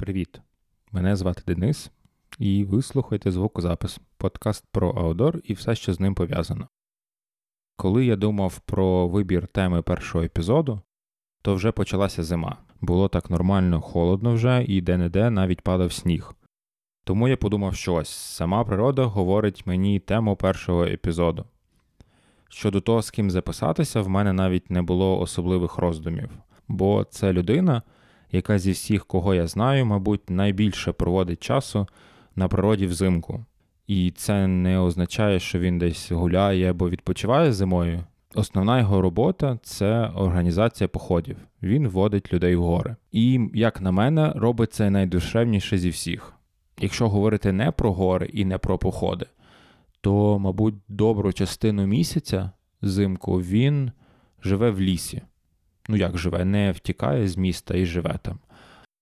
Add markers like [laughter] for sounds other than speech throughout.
Привіт! Мене звати Денис, і ви слухаєте звукозапис, подкаст про аудор і все, що з ним пов'язано. Коли я думав про вибір теми першого епізоду, то вже почалася зима. Було так нормально холодно вже і де-не-де навіть падав сніг. Тому я подумав, що ось сама природа говорить мені тему першого епізоду. Щодо того, з ким записатися, в мене навіть не було особливих роздумів, бо це людина, яка зі всіх, кого я знаю, мабуть, найбільше проводить часу на природі взимку. І це не означає, що він десь гуляє або відпочиває зимою. Основна його робота це організація походів. Він водить людей в гори. І, як на мене, робить це найдушевніше зі всіх. Якщо говорити не про гори і не про походи, то, мабуть, добру частину місяця взимку він живе в лісі. Ну як живе, не втікає з міста і живе там.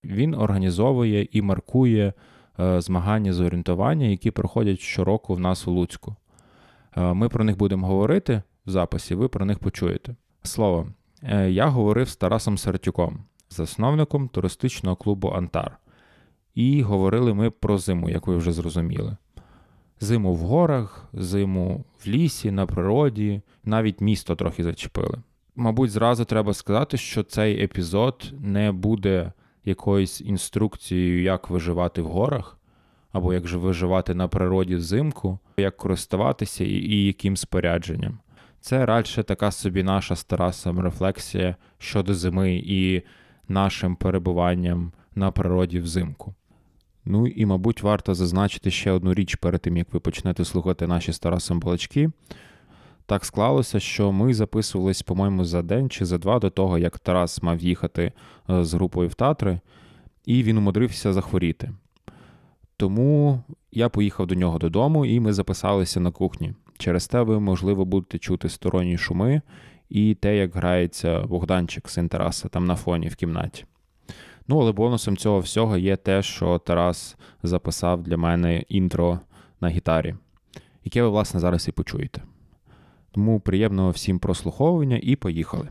Він організовує і маркує е, змагання з орієнтування, які проходять щороку в нас у Луцьку. Е, ми про них будемо говорити в записі, ви про них почуєте. Слово, е, я говорив з Тарасом Сартюком, засновником туристичного клубу Антар. І говорили ми про зиму, як ви вже зрозуміли. Зиму в горах, зиму в лісі, на природі, навіть місто трохи зачепили. Мабуть, зразу треба сказати, що цей епізод не буде якоюсь інструкцією, як виживати в горах, або як же виживати на природі взимку, як користуватися і, і яким спорядженням. Це радше така собі наша стара саморефлексія щодо зими і нашим перебуванням на природі взимку. Ну і, мабуть, варто зазначити ще одну річ перед тим, як ви почнете слухати наші з Тарасом балачки. Так склалося, що ми записувались, по-моєму, за день чи за два до того, як Тарас мав їхати е, з групою в Татри, і він умудрився захворіти. Тому я поїхав до нього додому, і ми записалися на кухні. Через те ви, можливо, будете чути сторонні шуми і те, як грається Богданчик син Тараса там на фоні в кімнаті. Ну, але бонусом цього всього є те, що Тарас записав для мене інтро на гітарі, яке ви, власне, зараз і почуєте. Тому приємного всім прослуховування і поїхали.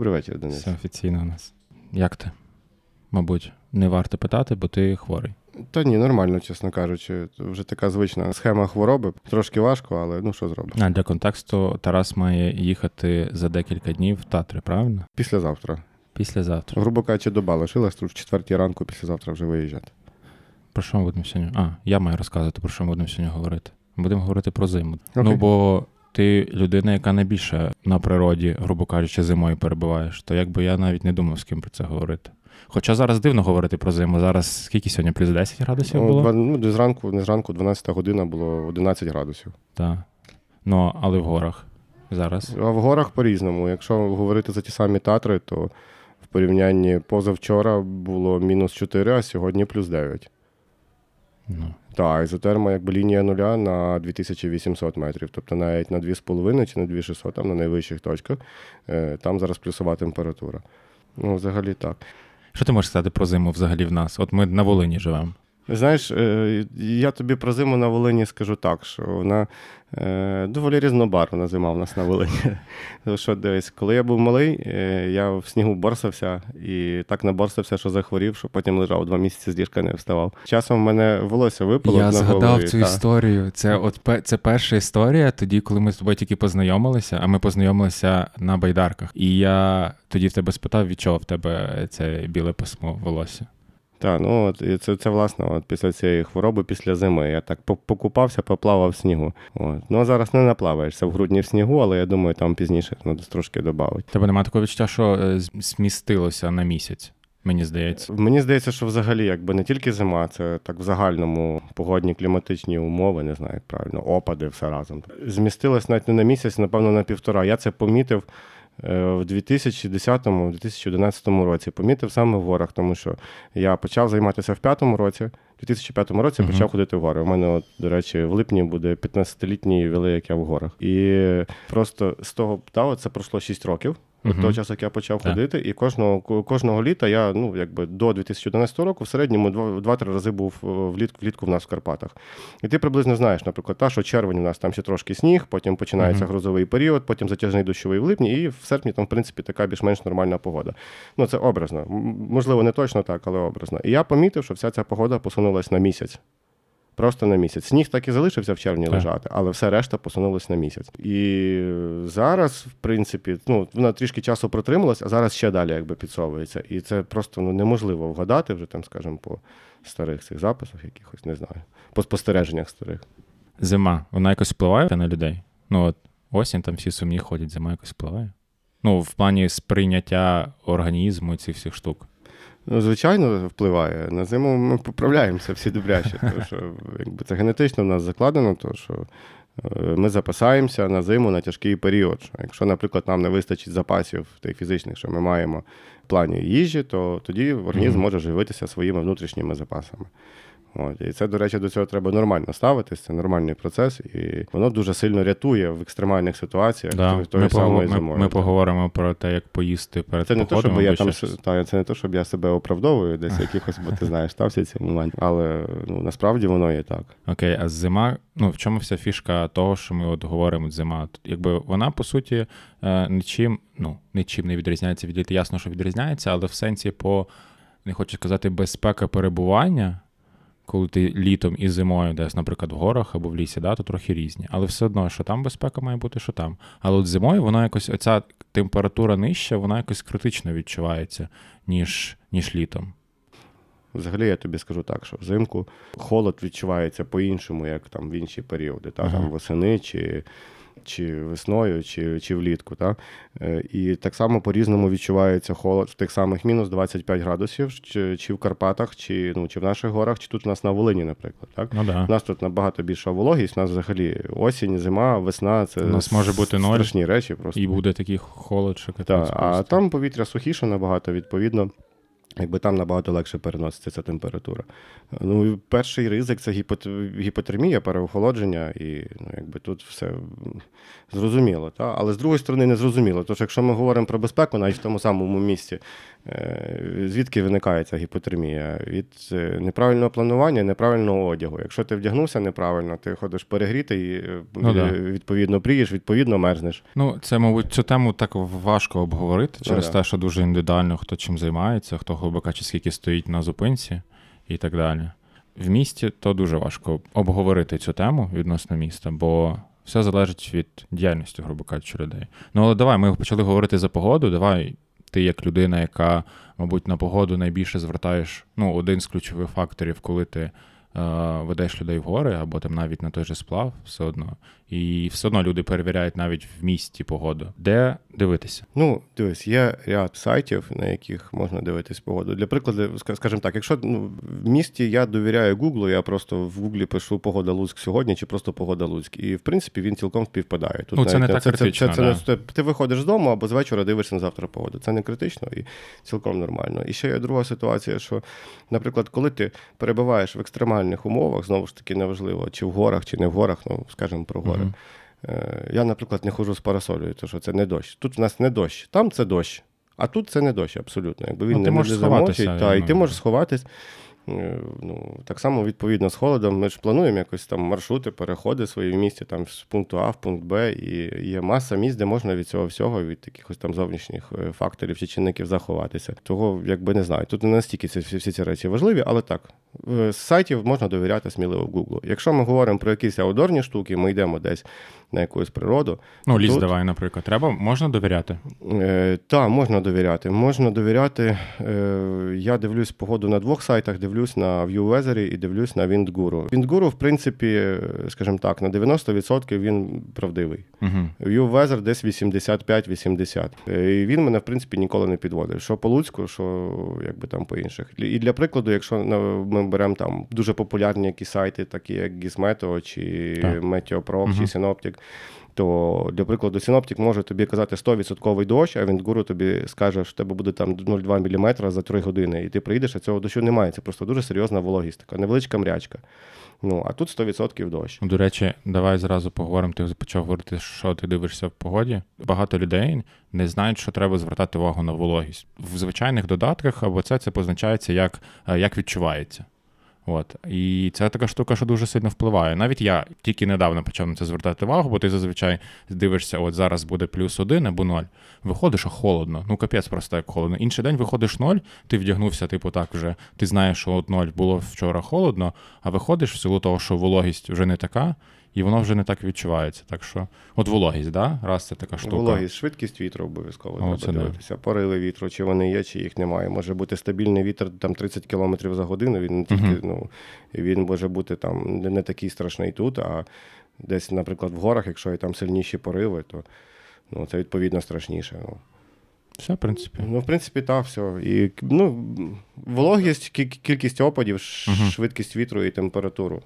Добрий вечір, Денис. Все офіційно у нас. Як ти? Мабуть, не варто питати, бо ти хворий. Та ні, нормально, чесно кажучи. Вже така звична схема хвороби. Трошки важко, але ну що зробиш. А для контексту Тарас має їхати за декілька днів в Татри, правильно? Післязавтра. Післязавтра. Грубо кажучи, доба лишилась, тут в четвертій ранку післязавтра вже виїжджати. Про що ми будемо сьогодні? А, я маю розказувати, про що ми будемо сьогодні говорити. Будемо говорити про зиму. Окей. Ну, бо ти людина, яка найбільше на природі, грубо кажучи, зимою перебуваєш, то якби я навіть не думав з ким про це говорити. Хоча зараз дивно говорити про зиму. Зараз скільки сьогодні? Плюс 10 градусів Ну, було? ну, не зранку, не зранку, 12 година було 11 градусів. Так. Ну, але в горах зараз. А в горах по-різному. Якщо говорити за ті самі татри, то в порівнянні позавчора було мінус 4, а сьогодні плюс 9. Ну, Так, ізотерма якби лінія нуля на 2800 метрів, тобто навіть на 2,5 чи на 2600, там на найвищих точках, е, там зараз плюсова температура. Ну, взагалі так. Що ти можеш сказати про зиму взагалі в нас? От ми на Волині живемо. Знаєш, е, я тобі про зиму на Волині скажу так, що вона е, доволі різнобарвна зима в нас на Волині. [laughs] Тому що дивись, коли я був малий, е, я в снігу борсався і так наборсався, що захворів, що потім лежав два місяці з ліжка не вставав. Часом в мене волосся випало Я на згадав голові. цю та. історію. Це от це перша історія, тоді, коли ми з тобою тільки познайомилися, а ми познайомилися на байдарках. І я тоді в тебе спитав, від чого в тебе це біле пасмо волосся. Так, ну от і це, це власне, от після цієї хвороби, після зими. Я так покупався, поплавав в снігу. От. Ну а зараз не наплаваєшся в грудні в снігу, але я думаю, там пізніше ну, трошки додавить. Тебе немає такого відчуття, що е, змістилося на місяць, мені здається. Мені здається, що взагалі якби не тільки зима, це так в загальному погодні кліматичні умови, не знаю, як правильно, опади, все разом. Змістилось навіть не на місяць, напевно, на півтора. Я це помітив в 2010-2011 році. Помітив саме в горах, тому що я почав займатися в п'ятому році. У 2005 році uh-huh. почав ходити в гори. У мене, от, до речі, в липні буде 15-літній ювілей, як я в горах. І просто з того да, це пройшло 6 років. От uh того часу, як я почав yeah. ходити, і кожного кожного літа я ну якби до 2011 року в середньому 2-3 рази був влітку влітку в нас в Карпатах. І ти приблизно знаєш, наприклад, та, що червень у нас там ще трошки сніг, потім починається uh грозовий період, потім затяжний дощовий в липні, і в серпні там, в принципі, така більш-менш нормальна погода. Ну це образно. Можливо, не точно так, але образно. І я помітив, що вся ця погода посунулась на місяць. Просто на місяць. Сніг так і залишився в червні так. лежати, але все решта посунулось на місяць. І зараз, в принципі, ну вона трішки часу протрималась, а зараз ще далі якби підсовується. І це просто ну, неможливо вгадати вже там, скажімо, по старих цих записах, якихось не знаю, по спостереженнях старих. Зима, вона якось впливає на людей. Ну от осінь там всі сумні ходять, зима якось впливає. Ну, в плані сприйняття організму цих всіх штук. Ну, звичайно, впливає. На зиму ми поправляємося всі добряче, тому що якби це генетично в нас закладено, то що е, ми запасаємося на зиму на тяжкий період. Що Якщо, наприклад, нам не вистачить запасів тих фізичних, що ми маємо в плані їжі, то тоді організм mm-hmm. може живитися своїми внутрішніми запасами. От, І це, до речі, до цього треба нормально ставитись, це нормальний процес, і воно дуже сильно рятує в екстремальних ситуаціях. Да. Ми, погов... ми, ми поговоримо про те, як поїсти перед це не то, щоб я там та, це не то, щоб я себе оправдовую, десь [laughs] якихось, бо ти знаєш, стався ці моменти. Але ну, насправді воно є так. Окей, а зима, ну в чому вся фішка того, що ми от говоримо зима? Якби вона, по суті, е, нічим, ну, нічим не відрізняється від літа. Ясно, що відрізняється, але в сенсі по, не хочу сказати, безпека перебування коли ти літом і зимою, десь, наприклад, в горах або в лісі, да, то трохи різні. Але все одно, що там безпека має бути, що там. Але от зимою вона якось, оця температура нижча, вона якось критично відчувається, ніж, ніж літом. Взагалі, я тобі скажу так, що взимку холод відчувається по-іншому, як там в інші періоди, та, ага. там восени чи чи весною, чи чи влітку. Так? Е, і так само по-різному відчувається холод в тих самих мінус 25 градусів, чи чи в Карпатах, чи ну, чи в наших горах, чи тут у нас на Волині, наприклад. Так? Ну, да. У нас тут набагато більша вологість, у нас взагалі осінь, зима, весна це у нас може бути ноль, страшні речі. просто. І буде такий холод, що Так, А там повітря сухіше набагато, відповідно. Якби там набагато легше переноситься ця температура. Ну, Перший ризик це гіпотермія, переохолодження, і ну, якби тут все зрозуміло. Та? Але з другої сторони, не зрозуміло. Тож, якщо ми говоримо про безпеку, навіть в тому самому місці, е, звідки виникає ця гіпотермія? Від е, неправильного планування, неправильного одягу. Якщо ти вдягнувся неправильно, ти ходиш перегрітий, е, ну, відповідно прієш, відповідно мерзнеш. Ну, це, мабуть, цю тему так важко обговорити через ну, те, що дуже індивідуально хто чим займається, хто глибока чи скільки стоїть на зупинці і так далі. В місті то дуже важко обговорити цю тему відносно міста, бо все залежить від діяльності, грубо кажучи, людей. Ну, але давай, ми почали говорити за погоду. Давай, ти, як людина, яка, мабуть, на погоду найбільше звертаєш ну, один з ключових факторів, коли ти Е, ведеш людей в гори або там навіть на той же сплав, все одно. І все одно люди перевіряють навіть в місті погоду. Де дивитися? Ну, дивись, є ряд сайтів, на яких можна дивитись погоду. Для прикладу, скажімо так, якщо ну, в місті я довіряю Гуглу, я просто в Гуглі пишу погода Луцьк сьогодні чи просто погода Луцьк. І в принципі він цілком співпадає. Тут ну, це навіть, не так це, критично. Це, це, це, ти виходиш з дому або з вечора дивишся на завтра погоду. Це не критично і цілком нормально. І ще є друга ситуація, що, наприклад, коли ти перебуваєш в екстремальних умовах, знову ж таки, неважливо, чи в горах, чи не в горах, ну, скажімо, про гори. Uh-huh. Я, наприклад, не ходжу з парасолею, тому що це не дощ. Тут в нас не дощ, там це дощ, а тут це не дощ абсолютно. Якби він ну, не, не замочить, та, і ти можеш сховатись. Е, ну, Так само, відповідно, з холодом ми ж плануємо якось там маршрути, переходи свої в місті там з пункту А в пункт Б, і є маса місць, де можна від цього всього, від якихось там зовнішніх е, факторів чи чинників заховатися. Того, якби не знаю. Тут не настільки ці, всі ці речі важливі, але так. З сайтів можна довіряти сміливо Google. Якщо ми говоримо про якісь аудорні штуки, ми йдемо десь на якусь природу. Ну, ліс тут... давай, наприклад, треба, можна довіряти? Е, Так, можна довіряти. Можна довіряти. Е, Я дивлюсь погоду на двох сайтах, дивлюсь на ViewWeather і дивлюсь на WindGuru. WindGuru, в принципі, скажімо так, на 90% він правдивий. Uh-huh. ViewWeather десь 85-80. Е, і Він мене, в принципі, ніколи не підводив. Що по Луцьку, що якби там по інших. І для прикладу, якщо ми беремо там дуже популярні якісь сайти, такі як Gizmeto, чи Meteoproc, uh-huh. чи Synoptic, то для прикладу, синоптик може тобі казати 100% дощ, а він гуру тобі скаже, що в тебе буде там 0,2 мм за 3 години, і ти приїдеш, а цього дощу немає. Це просто дуже серйозна вологість, така невеличка мрячка. Ну, а тут 100% дощ. До речі, давай зразу поговоримо. Ти почав говорити, що ти дивишся в погоді. Багато людей не знають, що треба звертати увагу на вологість. В звичайних додатках або це це позначається як, е, як відчувається. От. І це така штука, що дуже сильно впливає. Навіть я тільки недавно почав на це звертати увагу, бо ти зазвичай дивишся, от зараз буде плюс один або ноль. Виходиш, а холодно. Ну, капець просто як холодно. Інший день виходиш ноль, ти вдягнувся, типу, так вже. Ти знаєш, що от ноль було вчора холодно, а виходиш в силу того, що вологість вже не така і воно вже не так відчувається. Так що, от вологість, да? раз це така штука. Вологість, швидкість вітру обов'язково О, треба дивитися. Пориви вітру, чи вони є, чи їх немає. Може бути стабільний вітер там 30 км за годину. Він не тільки, uh-huh. ну, він може бути там не такий страшний тут, а десь, наприклад, в горах, якщо є там сильніші пориви, то ну, це відповідно страшніше. Ну. Все, в принципі. Ну, в принципі, так, все. І ну, вологість, кількість опадів, uh-huh. швидкість вітру і температуру.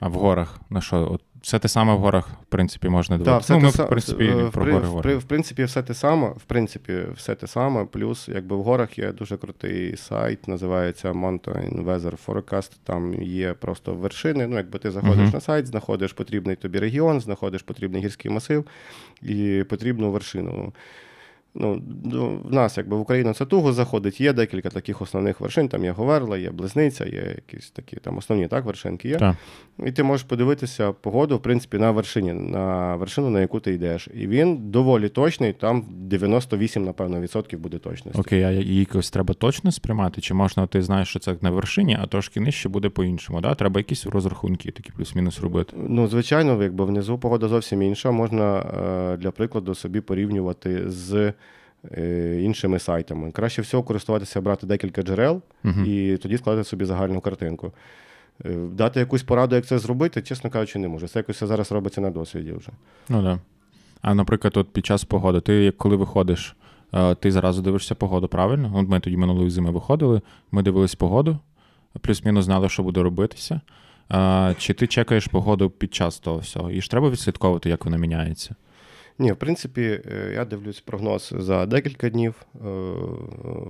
А в горах на що? От все те саме в горах, в принципі, можна дивитися. Ну, ми, в принципі, в, про гори в, в принципі, все те саме. В принципі, все те саме. Плюс, якби в горах є дуже крутий сайт, називається Mountain Weather Forecast. Там є просто вершини. Ну, якби ти заходиш uh-huh. на сайт, знаходиш потрібний тобі регіон, знаходиш потрібний гірський масив і потрібну вершину. Ну, В нас, якби в Україну це туго заходить, є декілька таких основних вершин. Там є Говерла, є Близниця, є якісь такі там основні так, вершинки є. Так. І ти можеш подивитися погоду, в принципі, на вершині, на вершину, на яку ти йдеш. І він доволі точний, там 98, напевно, відсотків буде точності. Окей, а її якось треба точно сприймати? Чи можна ти знаєш, що це на вершині, а трошки нижче буде по-іншому? Да? Треба якісь розрахунки, такі плюс-мінус робити? Ну, звичайно, якби внизу погода зовсім інша. Можна е, для прикладу собі порівнювати з. Е, іншими сайтами. Краще всього користуватися, брати декілька джерел uh-huh. і тоді складати собі загальну картинку. Е, дати якусь пораду, як це зробити, чесно кажучи, не можу. Це якось зараз робиться на досвіді вже. Ну так. А наприклад, от під час погоди, ти коли виходиш, е, ти зразу дивишся погоду, правильно? От ми тоді минулої зими виходили, ми дивились погоду, плюс-мінус знали, що буде робитися. Чи ти чекаєш погоду під час того всього? І ж треба відслідковувати, як вона міняється. Ні, в принципі, е, я дивлюсь прогноз за декілька днів, е,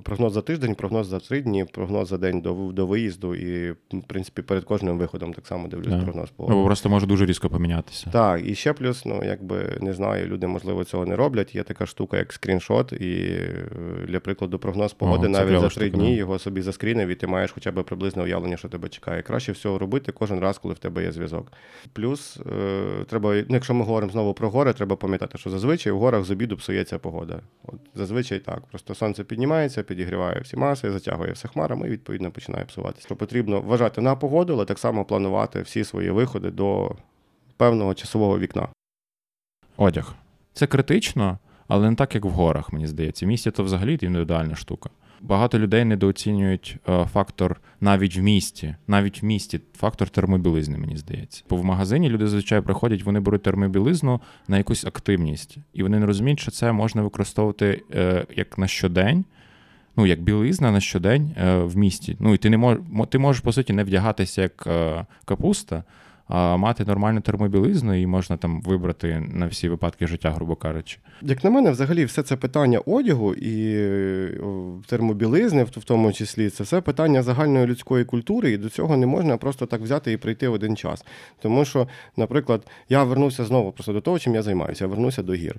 прогноз за тиждень, прогноз за три дні, прогноз за день до до виїзду, і, в принципі, перед кожним виходом так само дивлюсь yeah. прогноз. По... Ну, просто може дуже різко помінятися. Так, і ще плюс, ну якби не знаю, люди, можливо, цього не роблять. Є така штука, як скріншот, і е, для прикладу, прогноз погоди О, навіть за три штука, дні його собі заскрінив, і ти маєш хоча б приблизне уявлення, що тебе чекає. Краще всього робити кожен раз, коли в тебе є зв'язок. Плюс треба, ну, якщо ми говоримо знову про гори, треба пам'ятати що зазвичай в горах з обіду псується погода. От Зазвичай так. Просто сонце піднімається, підігріває всі маси, затягує все хмарами і відповідно починає псуватися. Що потрібно вважати на погоду, але так само планувати всі свої виходи до певного часового вікна. Одяг. Це критично, але не так, як в горах, мені здається. Місті то взагалі індивідуальна штука. Багато людей недооцінюють е, фактор навіть в місті, навіть в місті фактор термобілизни, мені здається. Бо в магазині люди зазвичай приходять, вони беруть термобілизну на якусь активність, і вони не розуміють, що це можна використовувати е, як на щодень. Ну, як білизна на щодень е, в місті. Ну і ти не мож, ти можеш, по суті, не вдягатися як капуста, мати нормальну термобілизну і можна там вибрати на всі випадки життя, грубо кажучи. Як на мене, взагалі, все це питання одягу і термобілизни, в тому числі, це все питання загальної людської культури, і до цього не можна просто так взяти і прийти в один час. Тому що, наприклад, я вернувся знову просто до того, чим я займаюся. Я вернуся до гір.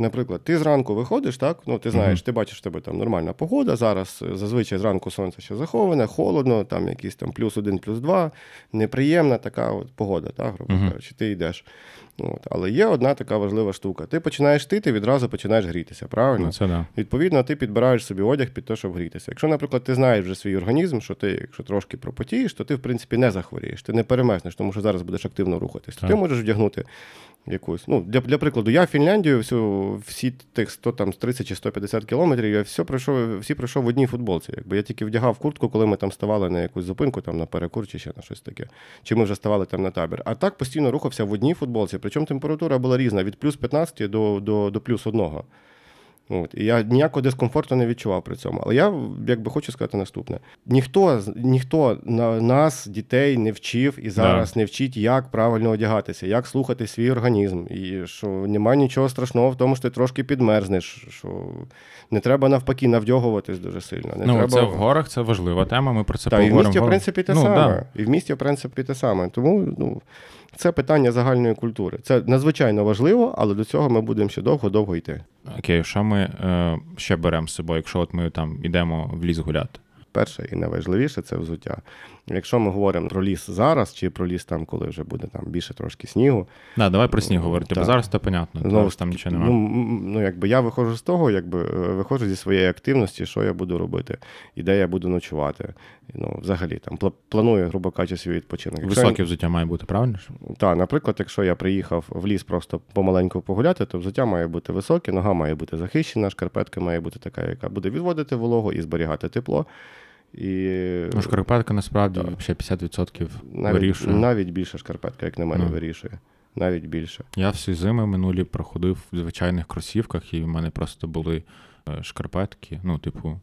Наприклад, ти зранку виходиш, так? Ну, ти знаєш, ти бачиш, в тебе там нормальна погода. Зараз зазвичай зранку сонце ще заховане, холодно, там якийсь там плюс один, плюс два, неприємна така от погода, так, грубо uh-huh. кажучи, ти йдеш. От. Але є одна така важлива штука. Ти починаєш йти, ти відразу починаєш грітися, правильно? Ну, це да. Відповідно, ти підбираєш собі одяг під те, щоб грітися. Якщо, наприклад, ти знаєш вже свій організм, що ти, якщо трошки пропотієш, то ти, в принципі, не захворієш, ти не перемезнеш, тому що зараз будеш активно рухатись. То ти можеш вдягнути якусь. Ну, Для для прикладу, я Фінляндію всю, всі тих 100, там, 30 чи 150 кілометрів, я все пройшов, всі пройшов в одній футболці. Якби Я тільки вдягав куртку, коли ми там ставали на якусь зупинку, там на перекур чи ще на щось таке. Чи ми вже ставали там на табір. А так постійно рухався в одній футболці. Причому температура була різна від плюс 15 до, до, до плюс 1. От. І я ніякого дискомфорту не відчував при цьому. Але я якби хочу сказати наступне: ніхто ніхто на нас, дітей, не вчив і зараз да. не вчить, як правильно одягатися, як слухати свій організм. І що немає нічого страшного в тому, що ти трошки підмерзнеш. що Не треба навпаки навдягуватись дуже сильно. Не ну, треба... Це в горах це важлива тема. Ми про це Та, поговоримо. І в місті, в принципі, те ну, саме. Да. І в місті, в принципі, те саме. Тому ну, це питання загальної культури. Це надзвичайно важливо, але до цього ми будемо ще довго-довго йти. Окей, що ми е, ще беремо з собою, якщо от ми там йдемо в ліс гуляти? Перше і найважливіше це взуття. Якщо ми говоримо про ліс зараз, чи про ліс там, коли вже буде там більше трошки снігу. Да, давай про сніг говорити, бо зараз то понятно. Знову там нічого немає. Ну, ну, якби я виходжу з того, якби е, виходжу зі своєї активності, що я буду робити, і де я буду ночувати. Ну, взагалі там планую, грубо кажучи, свій відпочинок. Високе взуття має бути, правильно? Так, наприклад, якщо я приїхав в ліс просто помаленьку погуляти, то взуття має бути високе, нога має бути захищена, шкарпетка має бути така, яка буде відводити вологу і зберігати тепло. І... Ну, Шкарпетка насправді ще 50% навіть, вирішує. Навіть більше шкарпетка, як на мене, mm. вирішує. Навіть більше. Я всі зими минулі проходив в звичайних кросівках, і в мене просто були е, шкарпетки, ну, типу,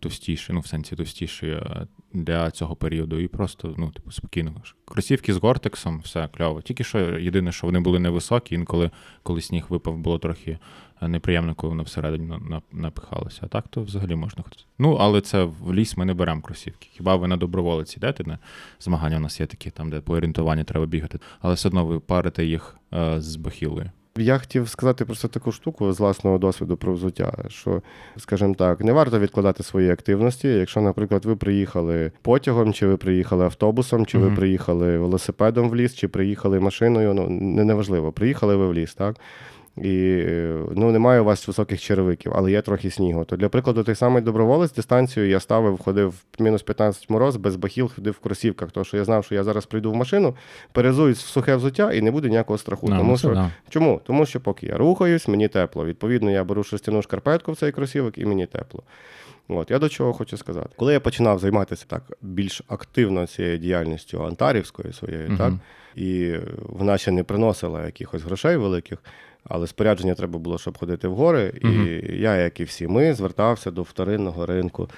товстіші, ну, в сенсі товстіші е, для цього періоду. І просто, ну, типу, спокійно. Кросівки з гортексом, все кльово. Тільки що єдине, що вони були невисокі, інколи коли сніг випав, було трохи неприємно, коли воно всередині напихалося. А так то взагалі можна ходити. Ну, але це в ліс ми не беремо кросівки. Хіба ви на доброволець йдете? На змагання у нас є такі, там, де по орієнтуванню треба бігати, але все одно ви парите їх е, з бахілою. Я хотів сказати просто таку штуку з власного досвіду про взуття, що, скажімо так, не варто відкладати свої активності. Якщо, наприклад, ви приїхали потягом, чи ви приїхали автобусом, чи ви приїхали велосипедом в ліс, чи приїхали машиною, ну неважливо, приїхали ви в ліс, так? І ну, немає у вас високих черевиків, але є трохи снігу. То для прикладу, той самий доброволець дистанцію я ставив, ходив мінус 15 мороз, без бахіл, ходив в кросівках, тому що я знав, що я зараз прийду в машину, перезуюсь в сухе взуття і не буде ніякого страху. No, тому що да. Чому? Тому що поки я рухаюсь, мені тепло. Відповідно, я беру шерстяну шкарпетку в цей кросівок і мені тепло. От, Я до чого хочу сказати. Коли я починав займатися так більш активно цією діяльністю антарівською своєю, uh-huh. так, і вона ще не приносила якихось грошей великих, але спорядження треба було, щоб ходити в гори. І я, як і всі ми, звертався до вторинного ринку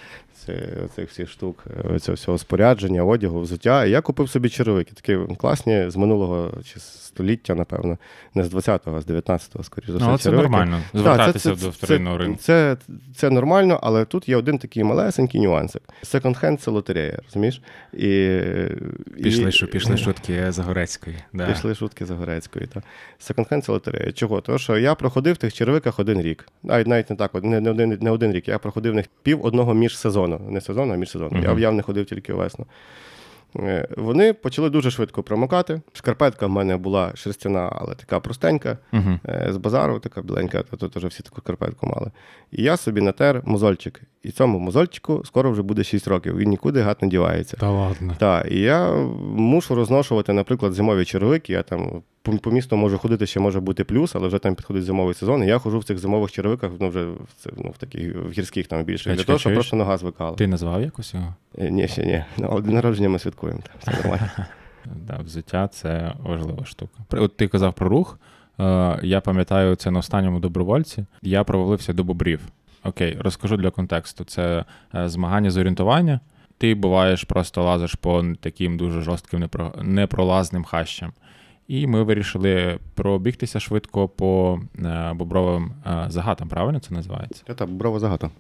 цих всіх штук, е, цього всього спорядження, одягу, взуття. І я купив собі черевики, такі класні з минулого чи століття, напевно, не з 20-го, а з 19-го, скоріше за все. Ну, це черевики. нормально. Звертатися до вторинного ринку. Це, це, це нормально, але тут є один такий малесенький нюансик. Секонд-хенд це лотерея, розумієш? І, Пішли, і... Що, пішли шутки Загорецької. Да. Пішли шутки Загорецької. Так. Секонд-хенд це лотерея. Чого? Тому що я проходив в тих черевиках один рік. Навіть навіть не так, не, не, один, не один рік. Я проходив в них пів одного міжсезону. Не сезону, а міжсезону. Uh-huh. Я, я в них ходив тільки весну. Е, вони почали дуже швидко промокати. Шкарпетка в мене була шерстяна, але така простенька, uh-huh. з базару, така біленька, то тут вже всі таку шкарпетку мали. І я собі натер мозольчик. І цьому мозольчику скоро вже буде 6 років. Він нікуди гад не дівається. Та ладно. Так, і я мушу розношувати, наприклад, зимові черевики. Я там по, по місту можу ходити, ще може бути плюс, але вже там підходить зимовий сезон. і Я ходжу в цих зимових черевиках, ну вже в, ну, в таких в гірських там більше, для того, щоб просто нога звикала. Ти назвав якось його? Е, ні, ще ні. Ну, день народження ми святкуємо. Все нормально. [laughs] Да, Взуття це важлива штука. От ти казав про рух. Е, я пам'ятаю це на останньому добровольці. Я провалився до бобрів. Окей, розкажу для контексту. Це е, змагання з орієнтування. Ти буваєш, просто лазиш по таким дуже жорстким непролазним хащам. І ми вирішили пробігтися швидко по е, бобровим е, загатам, правильно це називається? Це боброва загата.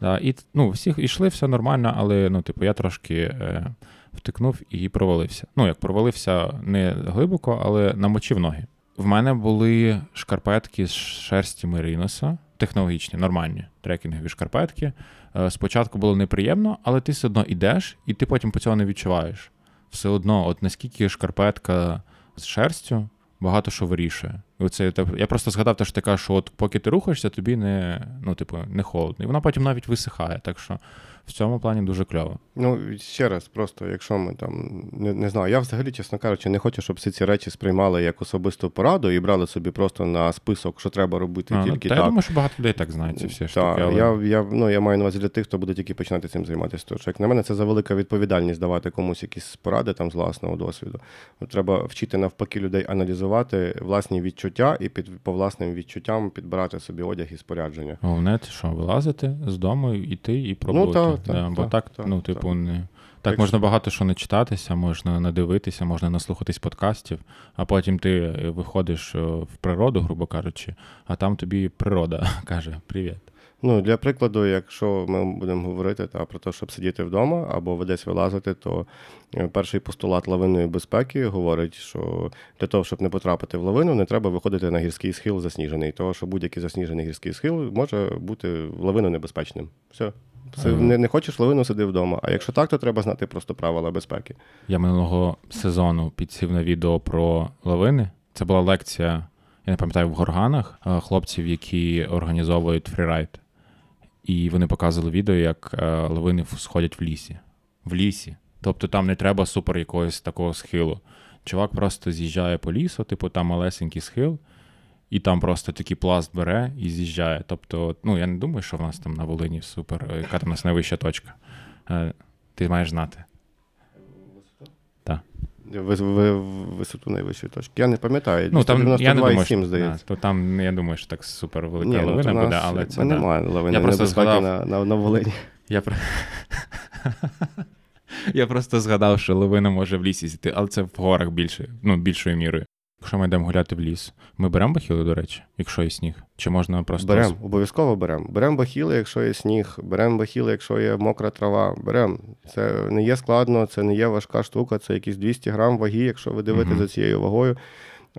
Да, і ну, всі йшли, все нормально, але ну, типу, я трошки е, втикнув і провалився. Ну, як провалився не глибоко, але намочив ноги. В мене були шкарпетки з шерсті Мериноса, технологічні, нормальні трекінгові шкарпетки. Е, спочатку було неприємно, але ти все одно йдеш, і ти потім по цього не відчуваєш. Все одно, от наскільки шкарпетка з шерстю багато що вирішує. І оце, Я просто згадав, те, що ти кажеш, що от поки ти рухаєшся, тобі не ну, типу, не холодно. І вона потім навіть висихає. Так що в цьому плані дуже кльово. Ну, ще раз, просто якщо ми там не не знаю, я взагалі, чесно кажучи, не хочу, щоб всі ці речі сприймали як особисту пораду і брали собі просто на список, що треба робити а, тільки та так. Я думаю, що багато людей так знають ці всі штуки. Але... Я я, ну, я маю на увазі для тих, хто буде тільки починати цим займатися. Що, як на мене, це за велика відповідальність давати комусь якісь поради там з власного досвіду. Треба вчити навпаки людей аналізувати власні відчуття і під по власним відчуттям підбирати собі одяг і спорядження. Головне, це що, вилазити з дому, йти і пробувати. Ну, так, да, бо так, так, так, ну, так. типу, не. Так, Якщо- можна багато що не читатися, можна надивитися, можна наслухатись подкастів, а потім ти е, виходиш е, в природу, грубо кажучи, а там тобі природа [laughs] каже: Привіт. Ну, для прикладу, якщо ми будемо говорити та, про те, щоб сидіти вдома або десь вилазити, то е, перший постулат лавинної безпеки говорить, що для того, щоб не потрапити в лавину, не треба виходити на гірський схил засніжений. Того, що будь-який засніжений гірський схил може бути в лавину небезпечним. Все. Ага. не, не хочеш лавину, сиди вдома. А якщо так, то треба знати просто правила безпеки. Я минулого сезону підсів на відео про лавини. Це була лекція, я не пам'ятаю, в горганах е, хлопців, які організовують фрірайд. І вони показували відео, як е, лавини сходять в лісі. В лісі. Тобто там не треба супер якогось такого схилу. Чувак просто з'їжджає по лісу, типу там малесенький схил, і там просто такий пласт бере і з'їжджає. Тобто, ну я не думаю, що в нас там на Волині супер, е, яка там у нас найвища точка. Е, Ти маєш знати. Ви, ви, висоту найвищої точки. Я не пам'ятаю. Ну, там, я не думаю, 92,7, що, здається. Да, то там, я думаю, що так супер велика Ні, ну, лавина нас буде, але це да. немає лавини Я просто згадав- на, на, на Волині. Я, про... [laughs] я просто згадав, що лавина може в лісі зійти, але це в горах більше, ну, більшою мірою. Якщо ми йдемо гуляти в ліс, ми беремо бахіли, до речі, якщо є сніг? Чи можна просто. Беремо, обов'язково беремо. Беремо бахіли, якщо є сніг, беремо бахіли, якщо є мокра трава. Беремо. Це не є складно, це не є важка штука, це якісь 200 грам ваги, якщо ви дивитесь Мгм. за цією вагою.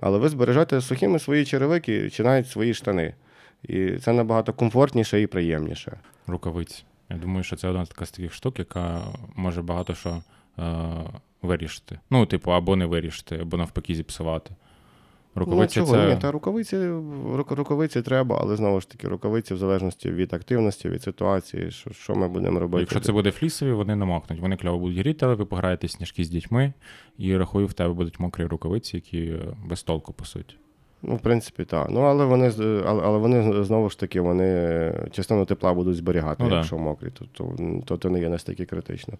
Але ви збережете сухими свої черевики чи навіть свої штани. І це набагато комфортніше і приємніше. Рукавиці. Я думаю, що це одна така з таких штук, яка може багато що е, вирішити. Ну, типу, або не вирішити, або навпаки зіпсувати. Рукавиці ну, чого? це. Ні, та рукавиці, рук- рукавиці треба, але знову ж таки, рукавиці в залежності від активності, від ситуації, що, що ми будемо робити. Якщо це буде флісові, вони намокнуть. Вони кльово будуть гріти, але ви пограєте сніжки з дітьми, і рахую, в тебе будуть мокрі рукавиці, які е, без толку, по суті. Ну, в принципі, так. Ну, але вони але, але вони знову ж таки вони частину тепла будуть зберігати, Ну, да. якщо мокрі, то, то, то, то не є настільки критично.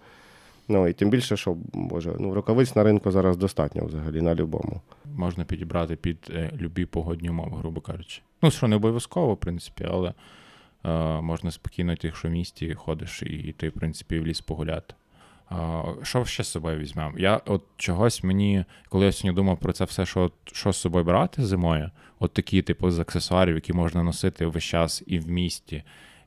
Ну і тим більше, що боже, ну рукавиць на ринку зараз достатньо взагалі на любому. Можна підібрати під е, любі погодні умови, грубо кажучи. Ну, що не обов'язково, в принципі, але е, можна спокійно, якщо в місті ходиш, і ти, в принципі, в ліс погуляти. Що ще з собою візьмемо? Я от чогось мені, коли я сьогодні думав про це все, що, що з собою брати зимою, от такі, типу, з аксесуарів, які можна носити весь час і в місті,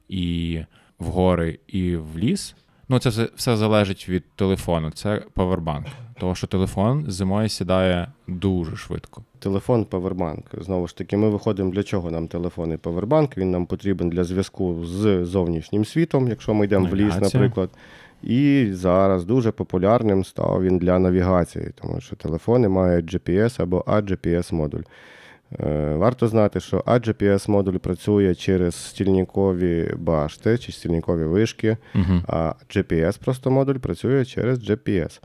і в гори, і в ліс. Ну, це все- все залежить від телефону. Це павербанк. Тому що телефон зимою сідає дуже швидко. Телефон павербанк. Знову ж таки, ми виходимо для чого нам телефон і павербанк. Він нам потрібен для зв'язку з зовнішнім світом, якщо ми йдемо в ліс, наприклад. І зараз дуже популярним став він для навігації, тому що телефони мають GPS або AGPS-модуль. Е, Варто знати, що AGPS-модуль працює через стільникові башти чи стільникові вишки, Угу. а GPS просто модуль працює через GPS.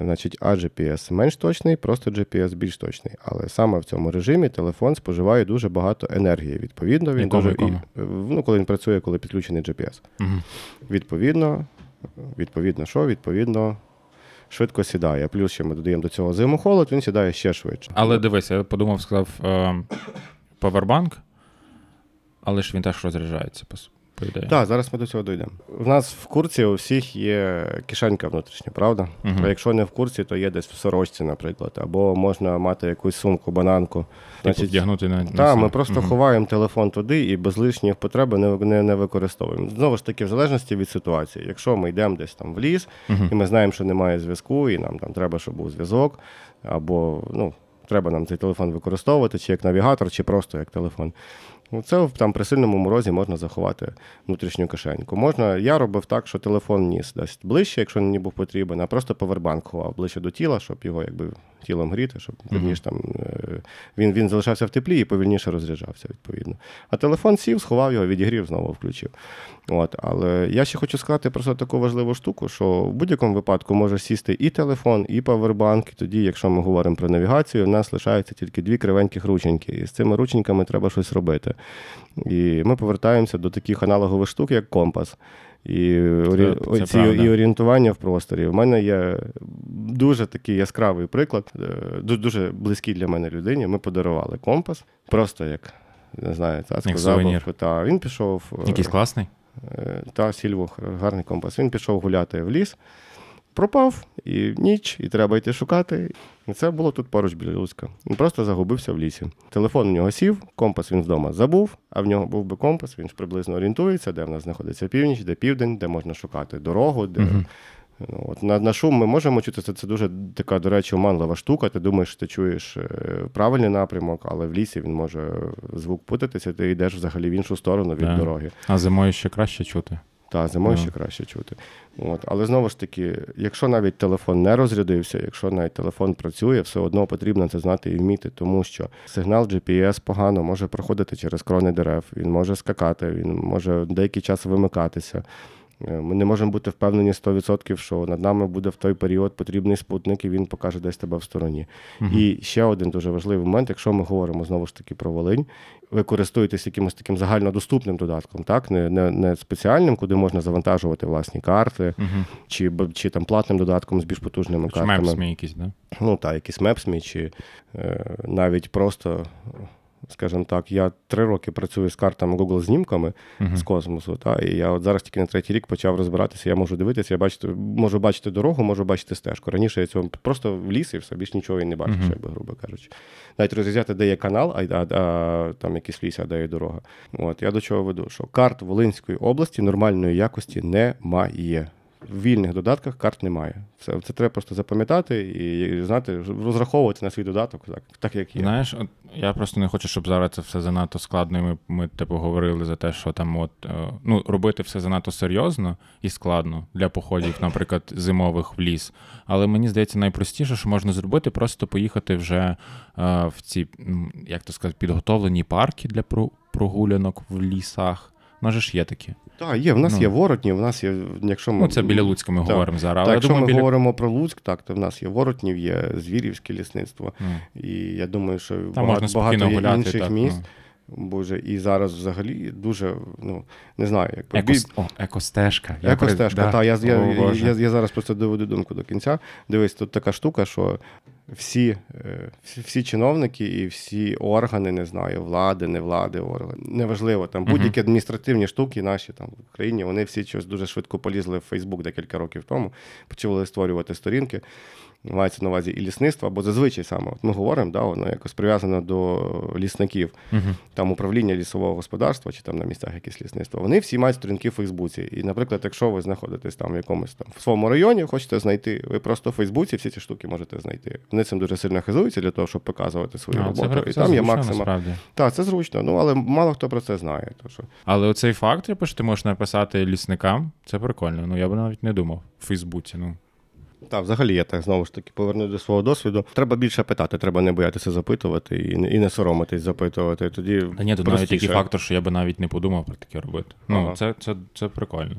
Значить, а GPS менш точний, просто GPS більш точний. Але саме в цьому режимі телефон споживає дуже багато енергії. Відповідно, він Якому, дуже якому? І, ну, коли він працює, коли підключений GPS. Угу. Відповідно, відповідно, що? Відповідно, швидко сідає. Плюс ще ми додаємо до цього зиму холод, він сідає ще швидше. Але дивись, я подумав, сказав е, павербанк, але ж він теж розряджається, по, ідеї. Так, зараз ми до цього дійдемо. У нас в курсі у всіх є кишенька внутрішня, правда? Мгм. А якщо не в курсі, то є десь в сорочці, наприклад, або можна мати якусь сумку, бананку. Типу, вдягнути на, на Так, ми просто Мгм. ховаємо телефон туди і без лишніх потреб не, не, не використовуємо. Знову ж таки, в залежності від ситуації. Якщо ми йдемо десь там в ліс, Мгм. і ми знаємо, що немає зв'язку, і нам там треба, щоб був зв'язок, або ну, треба нам цей телефон використовувати, чи як навігатор, чи просто як телефон. Ну, Це там при сильному морозі можна заховати внутрішню кишеньку. Можна, я робив так, що телефон ніс десь ближче, якщо мені був потрібен, а просто повербанк ховав ближче до тіла, щоб його якби тілом гріти, щоб повільніше там е, він, він залишався в теплі і повільніше розряджався, відповідно. А телефон сів, сховав його, відігрів, знову включив. От, але я ще хочу сказати просто таку важливу штуку, що в будь-якому випадку може сісти і телефон, і павербанк. І тоді, якщо ми говоримо про навігацію, у нас лишаються тільки дві кривеньких рученьки. І з цими рученьками треба щось робити. І ми повертаємося до таких аналогових штук, як компас. і орі... це ці, і орієнтування в просторі. У мене є дуже такий яскравий приклад, е, дуже близький для мене людині. Ми подарували компас, просто як не знаю, та сказав. Та, він пішов. Е, Якийсь класний? Е, та Сільво, гарний компас. Він пішов гуляти в ліс, пропав і ніч, і треба йти шукати. І це було тут поруч біля Луцька. Він просто загубився в лісі. Телефон у нього сів, компас він вдома забув, а в нього був би компас, він ж приблизно орієнтується, де в нас знаходиться північ, де південь, де можна шукати дорогу, де. uh Ну, от На на шум ми можемо чути, це це дуже така, до речі, оманлива штука. Ти думаєш, що ти чуєш е, правильний напрямок, але в лісі він може звук путатися, ти йдеш взагалі в іншу сторону від yeah. дороги. А зимою ще краще чути. Так, зимою yeah. ще краще чути. От. Але знову ж таки, якщо навіть телефон не розрядився, якщо навіть телефон працює, все одно потрібно це знати і вміти, тому що сигнал GPS погано може проходити через крони дерев, він може скакати, він може деякий час вимикатися. Е, ми не можемо бути впевнені 100%, що над нами буде в той період потрібний спутник, і він покаже десь тебе в стороні. uh І ще один дуже важливий момент, якщо ми говоримо знову ж таки про Волинь, ви користуєтесь якимось таким загальнодоступним додатком, так не не, не спеціальним, куди можна завантажувати власні карти, uh чи чи там платним додатком з більш потужними чи картами. Мепсмі якісь, да? Ну так, якісь мепсмі, чи е, навіть просто скажімо так, я три роки працюю з картами Google знімками uh-huh. з космосу. Та, І я от зараз тільки на третій рік почав розбиратися. Я можу дивитися, я бачити, можу бачити дорогу, можу бачити стежку. Раніше я цього просто в ліс і все, більш нічого і не бачив, uh-huh. би, грубо кажучи. Навіть розрізняти, де є канал, а, а, а там якийсь ліс, а де є дорога. От я до чого веду, що карт Волинської області нормальної якості немає вільних додатках карт немає. Це це треба просто запам'ятати і знати, розраховувати на свій додаток, так так як є. Знаєш, от я просто не хочу, щоб зараз це все занадто складно. Ми ми типу говорили за те, що там от е, ну робити все занадто серйозно і складно для походів, наприклад, зимових в ліс. Але мені здається, найпростіше, що можна зробити, просто поїхати вже е, в ці як то сказати, підготовлені парки для прогулянок в лісах. Може ж є такі. Так, є. В нас ну. є воротні, в нас є. якщо ми... Ну, це біля Луцька ми так. говоримо зараз. Так, Якщо думаю, ми біля... говоримо про Луцьк, так, то в нас є воротнів, є Звірівське лісництво. Mm. І я думаю, що Там багато, багато є гуляти, інших так, міст. Ну. Боже, і зараз взагалі дуже, ну, не знаю, як Екос... О, екостежка. Екостежка, так. Да. Я, я, я, я, я зараз просто доведу думку до кінця. Дивись, тут така штука, що всі е, всі, всі чиновники і всі органи, не знаю, влади, не влади, органи, неважливо, там будь-які адміністративні штуки наші там в Україні, вони всі щось дуже швидко полізли в Фейсбук декілька років тому, почали створювати сторінки мається на увазі і лісництво, бо зазвичай саме от ми говоримо, да, воно якось прив'язано до лісників, uh-huh. там управління лісового господарства чи там на місцях якесь лісництво. Вони всі мають сторінки в Фейсбуці. І, наприклад, якщо ви знаходитесь там в якомусь там в своєму районі, хочете знайти, ви просто в Фейсбуці всі ці штуки можете знайти. Вони цим дуже сильно хизуються для того, щоб показувати свою а, роботу. Це, і це там зручно, є максимум. Так, це зручно, ну але мало хто про це знає. То, що... Але оцей факт, типу, що ти можеш написати лісникам, це прикольно. Ну я би навіть не думав в Фейсбуці. ну. Так, взагалі, я так знову ж таки поверну до свого досвіду. Треба більше питати, треба не боятися запитувати і не і не соромитись запитувати. Тоді Та ні, тут навіть такий фактор, що я би навіть не подумав про таке робити. Ну, ага. це, це, це прикольно.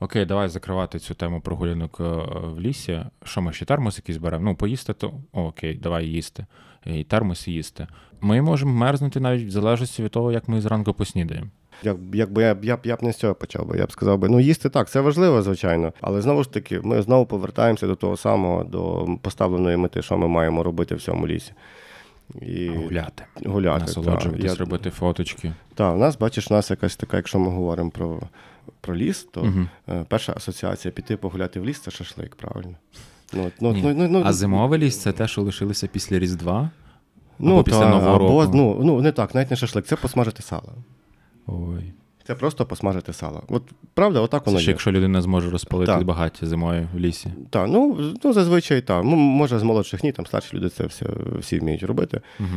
Окей, давай закривати цю тему прогулянок е, в лісі. Що ми ще термос якийсь беремо? Ну, поїсти, то О, окей, давай їсти. І термос їсти. Ми можемо мерзнути навіть в залежності від того, як ми зранку поснідаємо. Як, Якби я я, я б не з цього почав би, я б сказав би, ну їсти так, це важливо, звичайно. Але знову ж таки, ми знову повертаємося до того самого, до поставленої мети, що ми маємо робити в цьому лісі. І Гуляти. Гуляти. Насолоджуватись, робити фоточки. Так, у нас, бачиш, у нас якась така, якщо ми говоримо про про ліс, то угу. перша асоціація піти погуляти в ліс це шашлик, правильно. Ну, ну, ну, ну, ну, А зимовий ліс це те, що лишилося після Різдва? Ну, або після та, Нового або, року? Ну, ну, не так, навіть не шашлик, це посмажити сало. Ой. Це просто посмажити сало. От правда, отак воно. Це ще є. якщо людина зможе розпалити так. багаття зимою в лісі. Так, ну ну зазвичай так. Ну, може, з молодших ні, там старші люди це все всі вміють робити. Угу.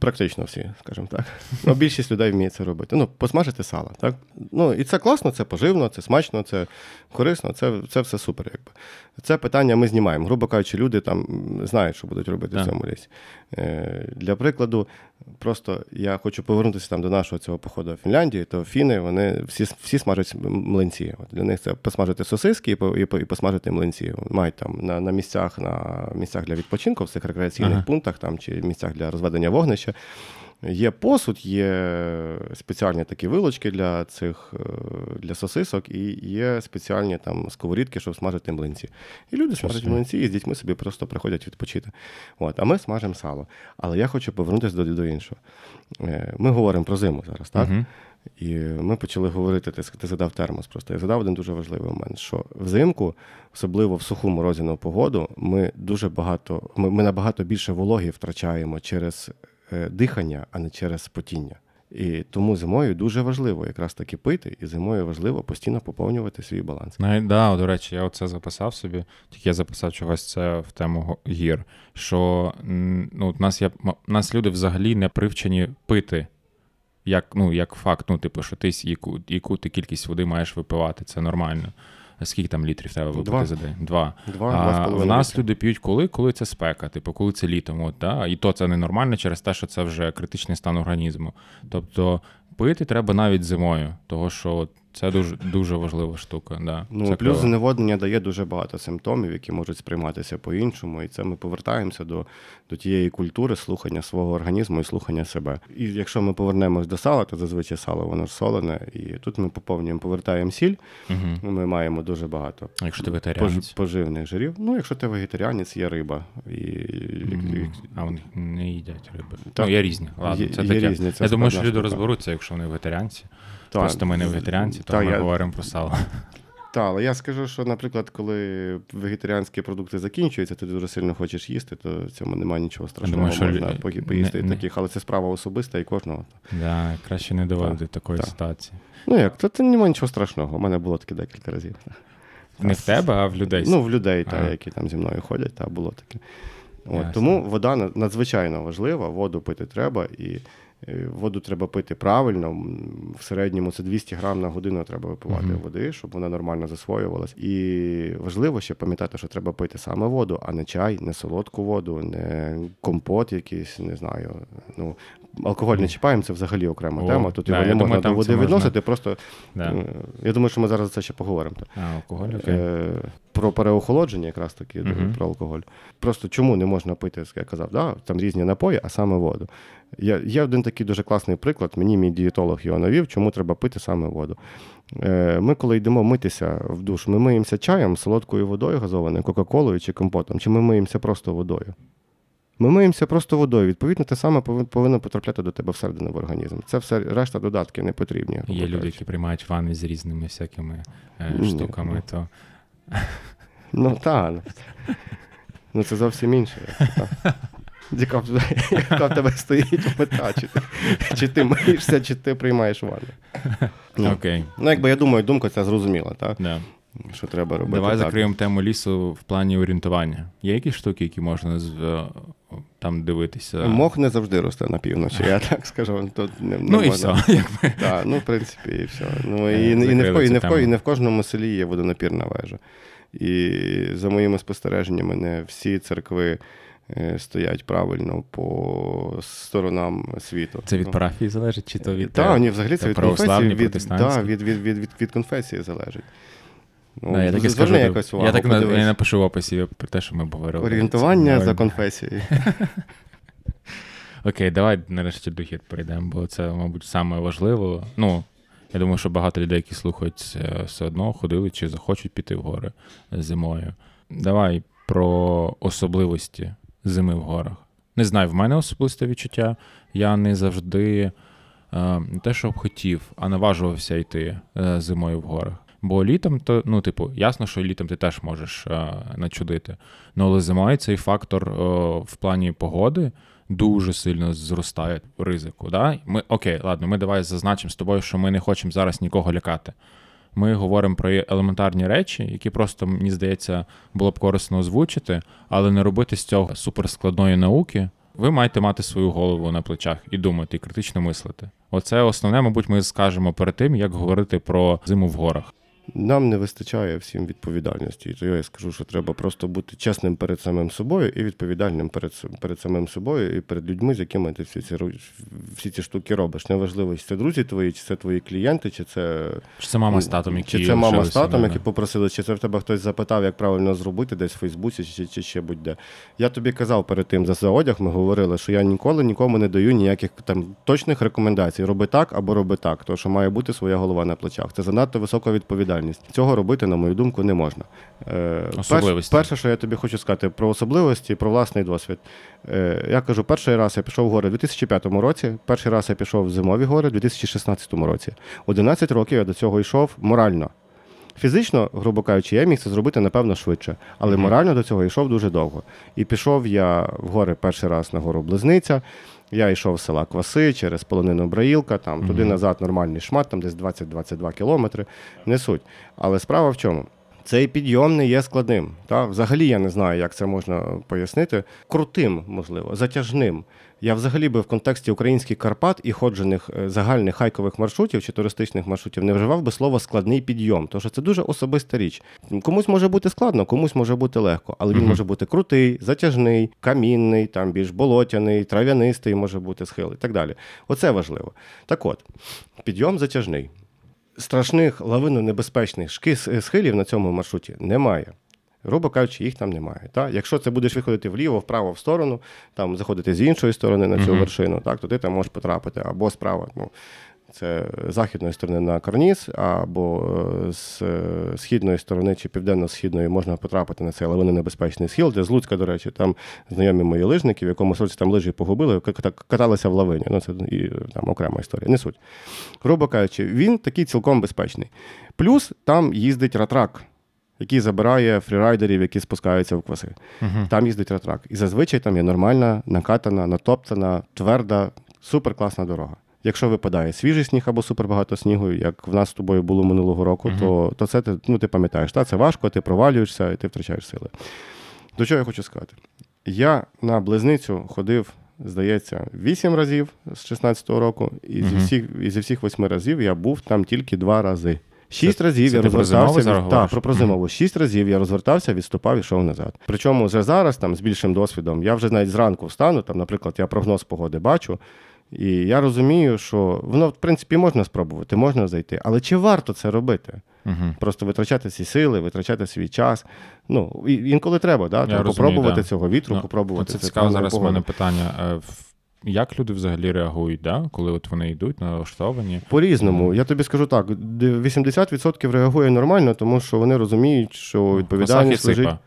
Практично всі, скажімо так. [laughs] Ну, Більшість людей вміє це робити. Ну, посмажити сало. так? Ну, І це класно, це поживно, це смачно, це корисно, це це все супер. якби. Це питання ми знімаємо. Грубо кажучи, люди там знають, що будуть робити так. в цьому лісі. Е, Для прикладу, просто я хочу повернутися там до нашого цього походу в Фінляндії, то фіни вони всі всі смажать млинці. От Для них це посмажити сосиски і і, і посмажити млинці. Мають там на на місцях на місцях для відпочинку, в цих рекреаційних ага. пунктах там, чи місцях для розведення вогнища. Є посуд, є спеціальні такі вилочки для цих е, для сосисок, і є спеціальні там сковорідки, щоб смажити млинці. І люди смажать млинці, і з дітьми собі просто приходять відпочити. От, а ми смажимо сало. Але я хочу повернутися до, до іншого. Е, Ми говоримо про зиму зараз, так? Мгм. І ми почали говорити, ти, ти задав термос. Просто я задав один дуже важливий момент, що взимку, особливо в суху морозяну погоду, ми дуже багато, ми, ми набагато більше вологі втрачаємо через дихання, а не через потіння. І тому зимою дуже важливо якраз таки пити, і зимою важливо постійно поповнювати свій баланс. Навіть, да, до речі, я оце записав собі, тільки я записав чогось це в тему гір. Що ну, нас, м- нас люди взагалі не привчені пити. Як, ну, як факт, ну, типу, що ти яку, яку ти кількість води маєш випивати, це нормально. Скільки там літрів треба випити Два. за день? Два. Два, два А в половиною нас літри. люди п'ють коли, коли це спека, типу, коли це літом. От, да? І то це ненормально через те, що це вже критичний стан організму. Тобто пити треба навіть зимою, того що от це дуже дуже важлива штука. Да. Ну, це плюс зневоднення дає дуже багато симптомів, які можуть сприйматися по-іншому. І це ми повертаємося до, до тієї культури слухання свого організму і слухання себе. І якщо ми повернемось до сала, то зазвичай сало воно ж солене, і тут ми поповнюємо, повертаємо сіль. Мгм. Ми маємо дуже багато Якщо ти вегетаріанець. поживних жирів. Ну, якщо ти вегетаріанець, є риба. І. А вони не їдять риби. Так. Ну, є різні. Ладно, Є- це є таке. різні, це я думаю, що люди розберуться, якщо вони вегетаріанці. Та, Просто ми не вегетаріанці, то та, ми я, говоримо про сало. [laughs] та, але я скажу, що, наприклад, коли вегетаріанські продукти закінчуються, ти дуже сильно хочеш їсти, то в цьому немає нічого страшного. думаю, що Можна лю- поїсти не- таких, але це справа особиста і кожного. Да, краще не доводити до такої так. ситуації. Ну як, то це немає нічого страшного. У мене було таке декілька разів. Не в тебе, а в людей. Ну, в людей, та, які там зі мною ходять, та було таке. Ясно. От, тому вода надзвичайно важлива, воду пити треба, і воду треба пити правильно. В середньому це 200 грам на годину треба випивати Мгм. води, щоб вона нормально засвоювалась. І важливо ще пам'ятати, що треба пити саме воду, а не чай, не солодку воду, не компот якийсь, не знаю. Ну, алкоголь не чіпаємо, це взагалі окрема О, тема. Тут да, його не я можна думаю, до води відносити. Просто Да. е, я думаю, що ми зараз за це ще поговоримо. А, алкоголь, окей. Е, про переохолодження, якраз таки Мгм. про алкоголь. Просто чому не можна пити, як я казав, да? там різні напої, а саме воду. Я, є один такий дуже класний приклад, мені мій дієтолог його навів, чому треба пити саме воду. Е, ми, коли йдемо митися в душ, ми миємося чаєм, солодкою водою газованою, кока-колою чи компотом, чи ми миємося просто водою. Ми миємося просто водою. Відповідно, те саме повинно потрапляти до тебе всередину в організм. Це все решта додатки не потрібні. Є люди, які приймають ванни з різними всякими е, штуками, ну. то Ну так. Ну, ну це зовсім інше. та. [laughs] Яка в, тебе стоїть мета, чи ти, чи ти миєшся, чи ти приймаєш ванну. Ну, окей. ну, якби я думаю, думка ця зрозуміла, так? Да. Що треба робити. Давай так. закриємо тему лісу в плані орієнтування. Є якісь штуки, які можна з- е, там дивитися? Мох не завжди росте на півночі, я так скажу. Тут не, не Ну і все. Так, ну, в принципі, і все. Ну, і, і, не в, закрили і, не в, і не в кожному селі є водонапірна вежа. І за моїми спостереженнями, не всі церкви стоять правильно по сторонам світу. Це від парафії залежить, чи то від Так, е, ні, взагалі це це від конфесії, від, да, від, від, від, від, від конфесії залежить. Ну, Да, я так і скажу, якось увагу, я так на- я напишу в описі про те, що ми говорили. Орієнтування за конфесією. [laughs] Окей, давай нарешті до хід перейдемо, бо це, мабуть, саме важливо. Ну, я думаю, що багато людей, які слухають, все одно ходили чи захочуть піти в гори зимою. Давай про особливості зими в горах. Не знаю, в мене особисте відчуття. Я не завжди е, не те, що б хотів, а наважувався йти е, зимою в горах. Бо літом, то, ну, типу, ясно, що літом ти теж можеш е, начудити. Ну, але зимою цей фактор в плані погоди дуже сильно зростає ризику. Да? Ми, окей, ладно, ми давай зазначимо з тобою, що ми не хочемо зараз нікого лякати. Ми говоримо про елементарні речі, які просто, мені здається, було б корисно озвучити, але не робити з цього суперскладної науки. Ви маєте мати свою голову на плечах і думати, і критично мислити. Оце основне, мабуть, ми скажемо перед тим, як говорити про зиму в горах. Нам не вистачає всім відповідальності. І то я скажу, що треба просто бути чесним перед самим собою і відповідальним перед перед самим собою і перед людьми, з якими ти всі ці всі ці штуки робиш. Неважливо, чи це друзі твої, чи це твої клієнти, чи це Чи це мама з татом, які чи це мама з татом, які попросили, чи це в тебе хтось запитав, як правильно зробити десь в Фейсбуці, чи, чи ще будь-де. Я тобі казав перед тим за, одяг, ми говорили, що я ніколи нікому не даю ніяких там точних рекомендацій. Роби так або роби так, тому що має бути своя голова на плечах. Це занадто висока відповідальність. Цього робити, на мою думку, не можна. Е, особливості. Перше, що я тобі хочу сказати про особливості, про власний досвід. Е, я кажу, перший раз я пішов в гори у 2005 році, перший раз я пішов в зимові гори у 2016 році. 11 років я до цього йшов морально. Фізично, грубо кажучи, я міг це зробити, напевно, швидше, але mm-hmm. морально до цього йшов дуже довго. І пішов я в гори перший раз на гору Близниця. Я йшов з села Кваси через полонину Браїлка, там mm-hmm. туди назад нормальний шмат, там десь 20-22 кілометри. Не суть. Але справа в чому? Цей підйом не є складним. Та? Взагалі я не знаю, як це можна пояснити. Крутим, можливо, затяжним. Я взагалі би в контексті українських Карпат і ходжених е, загальних хайкових маршрутів чи туристичних маршрутів не вживав би слово складний підйом, тому що це дуже особиста річ. Комусь може бути складно, комусь може бути легко, але він mm-hmm. може бути крутий, затяжний, камінний, там більш болотяний, трав'янистий може бути схил і так далі. Оце важливо. Так от, підйом затяжний. Страшних лавинонебезпечних схилів на цьому маршруті немає. Грубо кажучи, їх там немає. Так? Якщо це будеш виходити вліво, вправо в сторону, там заходити з іншої сторони на цю uh-huh. вершину, так, то ти там можеш потрапити або справа. Ну, це західної сторони на Карніс, або е, з е, східної сторони чи південно-східної можна потрапити на цей лавинонебезпечний схил, де з Луцька, до речі, там знайомі мої лижники, в якому році там лижі погубили, каталися в лавині. Ну, це і там окрема історія. Не суть. Грубо кажучи, він такий цілком безпечний. Плюс там їздить ратрак який забирає фрірайдерів, які спускаються в кваси. Uh-huh. Там їздить ратрак. І зазвичай там є нормальна, накатана, натоптана, тверда, суперкласна дорога. Якщо випадає свіжий сніг або супербагато снігу, як в нас з тобою було минулого року, uh-huh. то то це ти ну, ти пам'ятаєш, та, це важко, ти провалюєшся і ти втрачаєш сили. До чого я хочу сказати? Я на близницю ходив, здається, вісім разів з 16-го року, і uh-huh. зі всіх і зі всіх восьми разів я був там тільки два рази. Шість разів це я розвертався від... Так, про прозимову. Шість разів я розвертався, відступав і йшов назад. Причому вже зараз, там з більшим досвідом, я вже навіть зранку встану. Там, наприклад, я прогноз погоди бачу, і я розумію, що воно, в принципі, можна спробувати, можна зайти. Але чи варто це робити? Угу. Просто витрачати ці сили, витрачати свій час. Ну, інколи треба, да? треба попробувати да. цього вітру, ну, попробувати. Це цікаво зараз у мене питання. Як люди взагалі реагують, да? коли от вони йдуть налаштовані? По-різному. Я тобі скажу так: 80% реагує нормально, тому що вони розуміють, що відповідальність лежить. [laughs]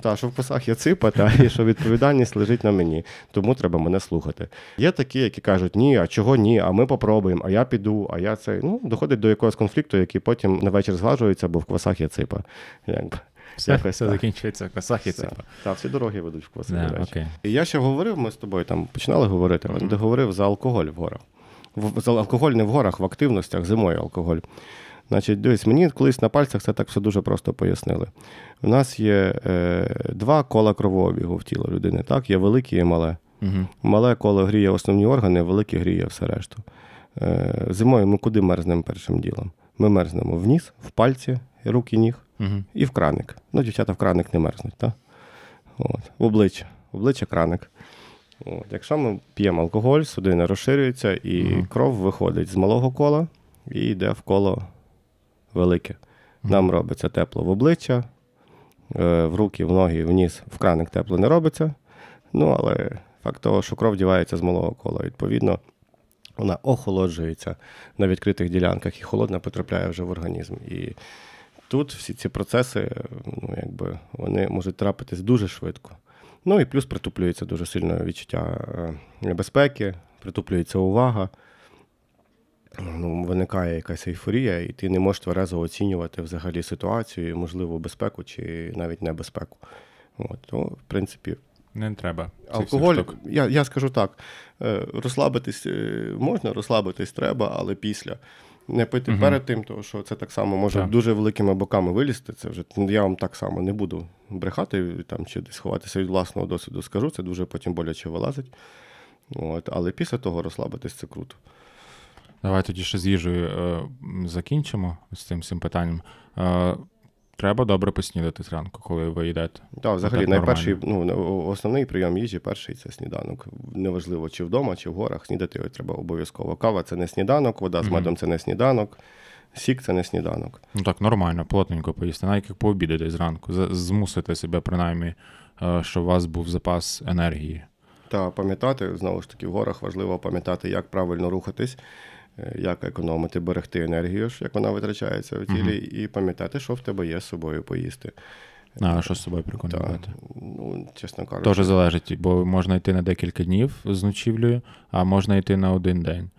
Та, що в косах є ципа, та, і що відповідальність лежить на мені, тому треба мене слухати. Є такі, які кажуть, ні, а чого ні, а ми попробуємо, а я піду, а я це. Ну, доходить до якогось конфлікту, який потім на вечір згладжується, бо в квасах є ципа. Якби. Все, все закінчується в косах і це. Так, всі дороги ведуть в коси. Yeah, okay. І я ще говорив, ми з тобою там починали говорити, mm-hmm. де говорив за алкоголь в горах. В, за алкоголь не в горах, в активностях, зимою алкоголь. Значить, дивись, мені колись на пальцях це так все дуже просто пояснили. У нас є е, два кола кровообігу в тіло людини. Так, є велике і мале. Uh-huh. Мале коло гріє основні органи, велике гріє все решту. Е, Зимою ми куди мерзнемо першим ділом? Ми мерзнемо в ніс, в пальці, руки, ніг угу. і в краник. Ну, дівчата в краник не мерзнуть, так? От. В обличчя. В обличчя краник. От. Якщо ми п'ємо алкоголь, судини розширюються, і угу. кров виходить з малого кола і йде в коло велике. Угу. Нам робиться тепло в обличчя, е, в руки, в ноги, в ніс, в краник тепло не робиться. Ну, але факт того, що кров дівається з малого кола, відповідно. Вона охолоджується на відкритих ділянках і холодна потрапляє вже в організм. І тут всі ці процеси, ну, якби, вони можуть трапитись дуже швидко. Ну і плюс притуплюється дуже сильно відчуття е, небезпеки, притуплюється увага. Ну, Виникає якась ейфорія, і ти не можеш тверезо оцінювати взагалі ситуацію, можливо, безпеку чи навіть небезпеку. От, то, в принципі, не треба. Алкоголь, я я скажу так: е, розслабитись е, можна, розслабитись треба, але після. Не пити угу. перед тим, тому що це так само може так. дуже великими боками вилізти. Це вже я вам так само не буду брехати там чи десь ховатися від власного досвіду. Скажу, це дуже потім боляче вилазить. От, Але після того розслабитись це круто. Давай тоді ще з їжею е, закінчимо з цим цим питанням. Треба добре поснідати зранку, коли ви йдете. Так, взагалі, найперший, ну, основний прийом їжі перший це сніданок. Неважливо, чи вдома, чи в горах. Снідати його треба обов'язково. Кава це не сніданок, вода з медом це не сніданок, сік це не сніданок. Ну так, нормально, плотненько поїсти, навіть як пообідати зранку. Змусити себе, принаймні, е, щоб у вас був запас енергії. Та пам'ятати, знову ж таки, в горах важливо пам'ятати, як правильно рухатись, як економити, берегти енергію, як вона витрачається в тілі, і пам'ятати, що в тебе є з собою поїсти. А що з собою прикольно ну, чесно кажучи, Теж залежить, бо можна йти на декілька днів з ночівлею, а можна йти на один день.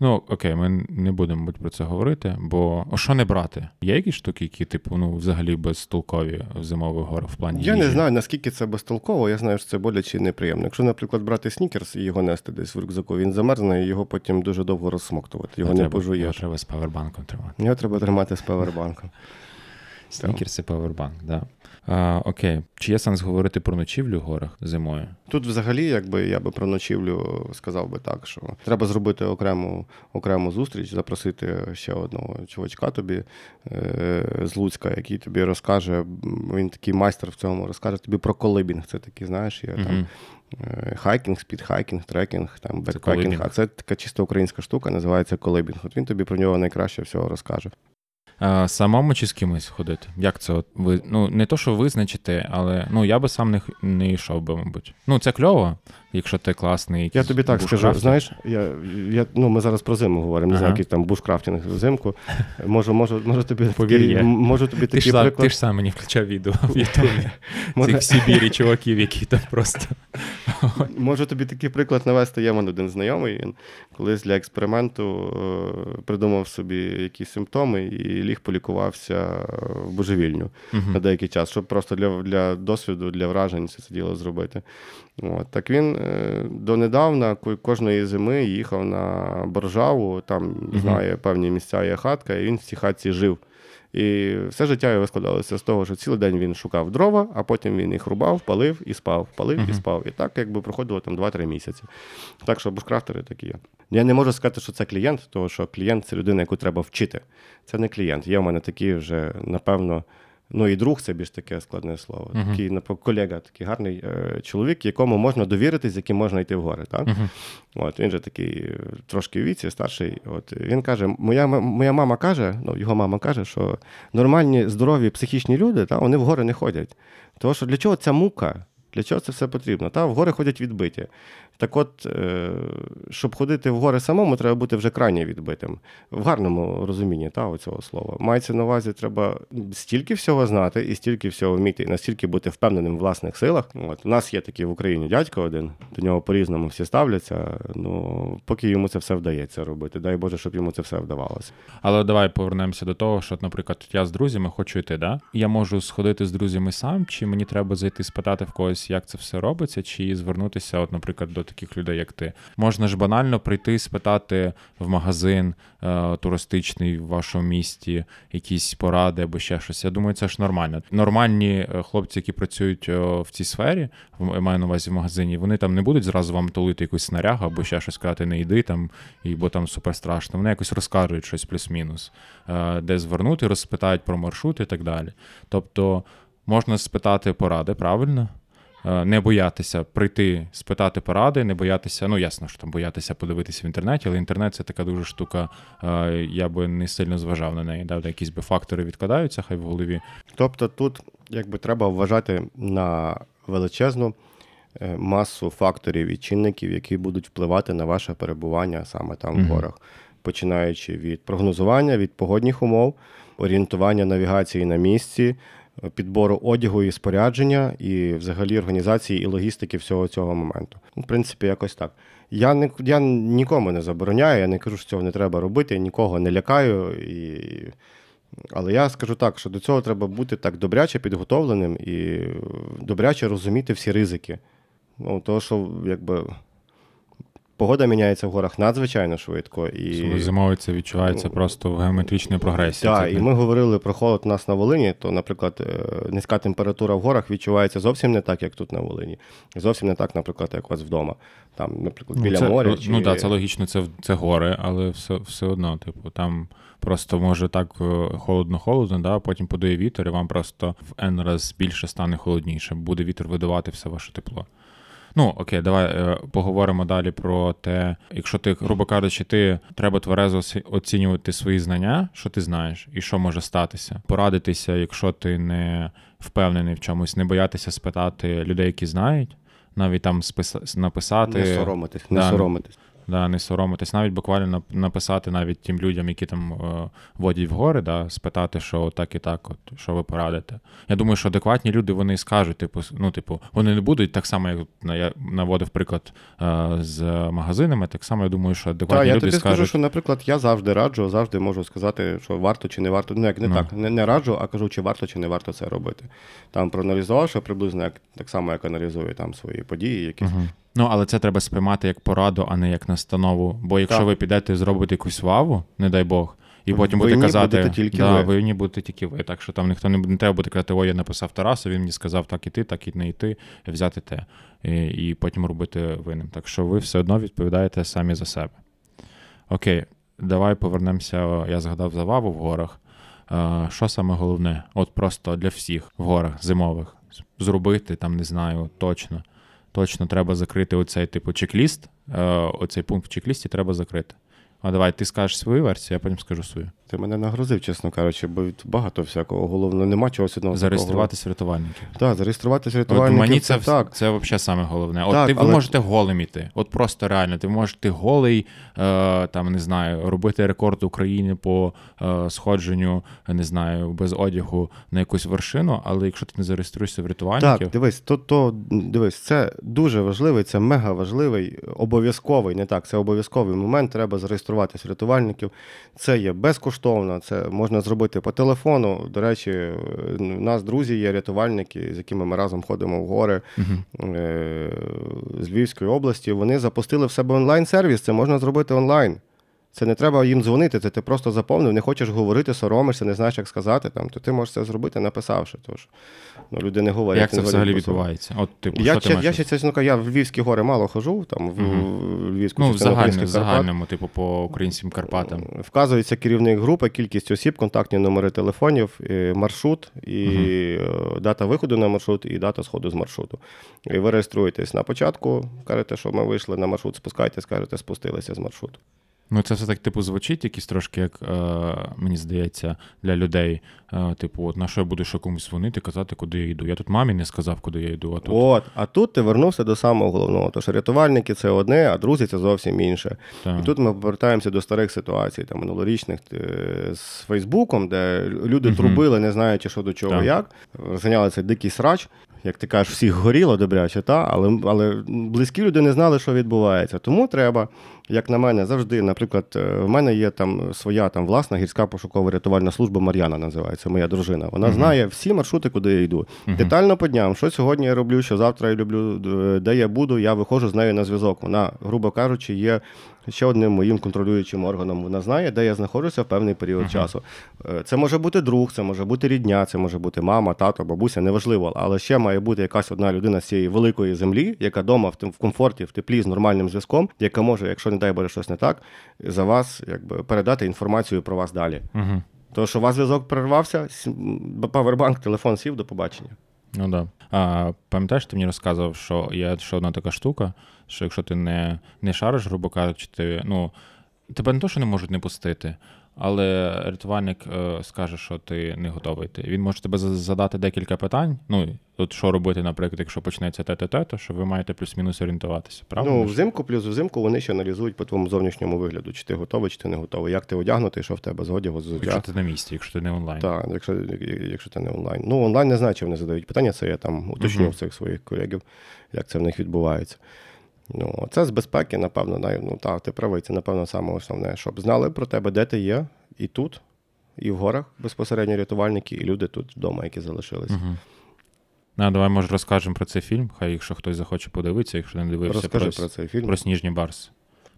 Ну, окей, ми не будемо мабуть, про це говорити, бо о, що не брати? Є якісь штуки, які, типу, ну, взагалі безтолкові в зимових горах в плані. Я не знаю, наскільки це безтолково, я знаю, що це боляче і неприємно. Якщо, наприклад, брати снікерс і його нести десь в рюкзаку, він замерзне і його потім дуже довго розсмоктувати. Його не треба, Його треба з павербанком тримати. Його треба тримати з павербанком. Снікерс і павербанк, так. Да. А, окей. Чи є сенс говорити про ночівлю в горах зимою? Тут, взагалі, якби я би про ночівлю сказав би так, що треба зробити окрему, окрему зустріч, запросити ще одного чувачка тобі е, з Луцька, який тобі розкаже. Він такий майстер в цьому розкаже тобі про колибінг. Це такий, знаєш, є там е, хайкінг, speed hiking, трекінг, там backpacking. А це така чисто українська штука, називається колибінг. От він тобі про нього найкраще всього розкаже. Самому чи з кимось ходити? Як це от ви ну не то, що визначити, але ну я би сам не, не йшов би, мабуть. Ну це кльово, якщо ти класний. Я тобі так скажу, знаєш, я, я, ну, ми зараз про зиму говоримо, не знаю, Ага. який там бушкрафтинг взимку. Можу, можу, можу тобі такий, можу тобі Ти такий ж, сам, приклад. ти ж сам мені включав відео в Ютубі. [laughs] Цих Сибірі чуваків, які там просто. [laughs] Можу тобі такий приклад навести. Є мене один знайомий. Він колись для експерименту е, придумав собі якісь симптоми і ліг полікувався в божевільню Мгм. на деякий час, щоб просто для, для досвіду, для вражень це, це діло зробити. От. Так він е, донедавна кожної зими їхав на Боржаву, там знає певні місця є хатка, і він в цій хатці жив. І все життя його складалося з того, що цілий день він шукав дрова, а потім він їх рубав, палив і спав, палив і спав. І так якби проходило там 2-3 місяці. Так що бушкрафтери такі є. Я не можу сказати, що це клієнт, тому що клієнт це людина, яку треба вчити. Це не клієнт. Є в мене такі вже, напевно. Ну і друг це більш таке складне слово. Мгм. Такий напевно, колега, такий гарний е, чоловік, якому можна довіритись, з яким можна йти в гори. Так? Мгм. От він же такий е, трошки в віці, старший. От він каже: моя, моя мама каже, ну його мама каже, що нормальні, здорові психічні люди, та, вони в гори не ходять. Тому що для чого ця мука? Для чого це все потрібно? Та, в гори ходять відбиті. Так от, е, щоб ходити в гори самому, треба бути вже крайне відбитим. В гарному розумінні та, оцього слова. Мається на увазі, треба стільки всього знати і стільки всього вміти, і настільки бути впевненим в власних силах. От, у нас є такий в Україні дядько один, до нього по-різному всі ставляться. Ну, поки йому це все вдається робити. Дай Боже, щоб йому це все вдавалося. Але давай повернемося до того, що, наприклад, я з друзями хочу йти, да? Я можу сходити з друзями сам, чи мені треба зайти спитати в когось, як це все робиться, чи звернутися, от, наприклад, до таких людей, як ти. Можна ж банально прийти спитати в магазин е, туристичний в вашому місті, якісь поради або ще щось. Я думаю, це ж нормально. Нормальні е, хлопці, які працюють е, в цій сфері, я маю на увазі в магазині, вони там не будуть зразу вам толити якусь снарягу або ще щось сказати, не йди там, і, бо там супер страшно. Вони якось розкажуть щось плюс-мінус, е, де звернути, розпитають про маршрут і так далі. Тобто можна спитати поради, правильно? Е, Не боятися прийти, спитати поради, не боятися, ну ясно, що там боятися подивитися в інтернеті, але інтернет це така дуже штука, е, я би не сильно зважав на неї. Да? Якісь би фактори відкладаються, хай в голові. Тобто тут якби треба вважати на величезну е, масу факторів і чинників, які будуть впливати на ваше перебування саме там Мгм. в горах, починаючи від прогнозування, від погодних умов, орієнтування навігації на місці, підбору одягу і спорядження, і взагалі організації і логістики всього цього моменту. Ну, В принципі, якось так. Я не я нікому не забороняю, я не кажу, що цього не треба робити, я нікого не лякаю і. Але я скажу так, що до цього треба бути так добряче підготовленим і добряче розуміти всі ризики. Ну, того, що якби Погода міняється в горах надзвичайно швидко. І... Зимовий це відчувається просто в геометричній прогресії. Так, і ми говорили про холод у нас на Волині, то, наприклад, е, низька температура в горах відчувається зовсім не так, як тут на Волині. Зовсім не так, наприклад, як у вас вдома. Там, наприклад, біля це, моря. Чи... Ну так, це логічно, це це гори, але все все одно, типу, там просто може так холодно-холодно, да, потім подує вітер, і вам просто в N раз більше стане холодніше. Буде вітер видавати все ваше тепло. Ну окей, давай е, поговоримо далі про те, якщо ти, грубо кажучи, ти треба тверезо оцінювати свої знання, що ти знаєш, і що може статися, порадитися, якщо ти не впевнений в чомусь, не боятися спитати людей, які знають, навіть там спис... написати. Не соромитись, не да, соромитись да, не соромитись, навіть буквально написати навіть тим людям, які там е, водять в гори, да, спитати, що так і так, от що ви порадите. Я думаю, що адекватні люди вони скажуть, типу, ну, типу, вони не будуть так само, як я наводив приклад е, з магазинами. Так само я думаю, що адекватні так, люди я тобі скажуть... скажу, що, наприклад, я завжди раджу, завжди можу сказати, що варто чи не варто. Ну, як не ну. так, не, не раджу, а кажу, чи варто, чи не варто це робити. Там проаналізував, що приблизно як так само, як аналізую там свої події, якісь. Угу. Ну, але це треба сприймати як пораду, а не як настанову. Бо якщо так. ви підете і зробите якусь ваву, не дай Бог, і потім буде казати, тільки да, ви. винні будете тільки ви. Так що там ніхто не, не треба буде казати, ой, я написав Тарасу, він мені сказав так і ти, так і не йти, взяти те, і, і потім робити винним. Так що ви все одно відповідаєте самі за себе. Окей, давай повернемося. Я згадав за ваву в горах. Що саме головне? От просто для всіх в горах зимових зробити, там не знаю, точно точно треба закрити оцей типу чек-ліст. Е, оцей пункт в чек-лісті треба закрити. А давай ти скажеш свою версію, я потім скажу свою. Ти мене нагрузив, чесно кажучи, бо багато всякого головного нема чогось одного. Зареєструватись рятувальників. Так, зареєструватись рятувальників. Мені це це, так. це взагалі саме головне. От так, ти але... ви можете голим іти. От просто реально, ти можеш ти голий, е, там не знаю, робити рекорд України по е, сходженню, не знаю, без одягу на якусь вершину, але якщо ти не зареєструєшся в рятувальників. Так, дивись, то то дивись, це дуже важливий, це мега важливий, обов'язковий, не так, це обов'язковий момент. Треба зареєструватись рятувальників. Це є безкоштовно безкоштовно. Це можна зробити по телефону. До речі, у нас друзі є рятувальники, з якими ми разом ходимо в гори угу. з Львівської області. Вони запустили в себе онлайн-сервіс. Це можна зробити онлайн. Це не треба їм дзвонити, це ти просто заповнив, не хочеш говорити, соромишся, не знаєш, як сказати, там, то ти можеш це зробити, написавши. Тож, ну, люди не говорять. Як це взагалі відбувається? От, типу, Я що ти я ще чесно я в Львівські гори мало хожу, там, в угу. Львівську Ну, в загальному, загальному, типу, по українським Карпатам. Вказується керівник групи, кількість осіб, контактні номери телефонів, маршрут, і угу. дата виходу на маршрут, і дата сходу з маршруту. І ви реєструєтесь на початку, кажете, що ми вийшли на маршрут, спускайтесь, кажете, спустилися з маршруту. Ну, це все так, типу, звучить якісь трошки, як е, мені здається, для людей. Е, типу, от на що я буду ще комусь дзвонити, казати, куди я йду. Я тут мамі не сказав, куди я йду. А тут От, а тут ти вернувся до самого головного. Тож рятувальники це одне, а друзі це зовсім інше. Так. І тут ми повертаємося до старих ситуацій, там минулорічних е, з Фейсбуком, де люди угу. трубили, не знаючи, що до чого, так. як. Цей дикий срач. Як ти кажеш, всіх горіло добряче, та? але але близькі люди не знали, що відбувається. Тому треба як на мене, завжди, наприклад, е, в мене є там своя там власна гірська пошукова рятувальна служба Мар'яна називається, моя дружина. Вона uh-huh. знає всі маршрути, куди я йду. Uh-huh. Детально по дням, що сьогодні я роблю, що завтра я люблю, де я буду, я виходжу з нею на зв'язок. Вона, грубо кажучи, є ще одним моїм контролюючим органом. Вона знає, де я знаходжуся в певний період uh-huh. часу. Е, це може бути друг, це може бути рідня, це може бути мама, тато, бабуся, неважливо. Але ще має бути якась одна людина з цієї великої землі, яка вдома в комфорті, в теплі з нормальним зв'язком, яка може, якщо не дай Боже щось не так, за вас якби передати інформацію про вас далі. Угу. Тому що у вас зв'язок перервався, павербанк, телефон сів до побачення. Ну да. А пам'ятаєш, ти мені розказував, що є ще одна така штука, що якщо ти не не шариш, грубо кажучи, ти ну тебе не то, що не можуть не пустити, але рятувальник е, скаже, що ти не готовий. Ти. Він може тебе задати декілька питань. Ну, от що робити, наприклад, якщо почнеться те-те-те, то що ви маєте плюс-мінус орієнтуватися. правда? Ну, взимку, плюс взимку вони ще аналізують по твоєму зовнішньому вигляду, чи ти готовий, чи ти не готовий. Як ти одягнутий, що в тебе з одягу, з Якщо ти на місці, якщо ти не онлайн. Так, якщо якщо ти не онлайн. Ну, онлайн не знаю, чи вони задають питання, це я там уточню uh-huh. цих своїх колегів, як це в них відбувається. Ну, Це з безпеки, напевно, ну так, ти правий, це, напевно, саме основне, щоб знали про тебе, де ти є, і тут, і в горах безпосередньо рятувальники, і люди тут вдома, які залишилися. Угу. Ну, давай, може, розкажемо про цей фільм. Хай якщо хтось захоче подивитися, якщо не дивився Розкажи про, про цей фільм. Про Сніжні Барс.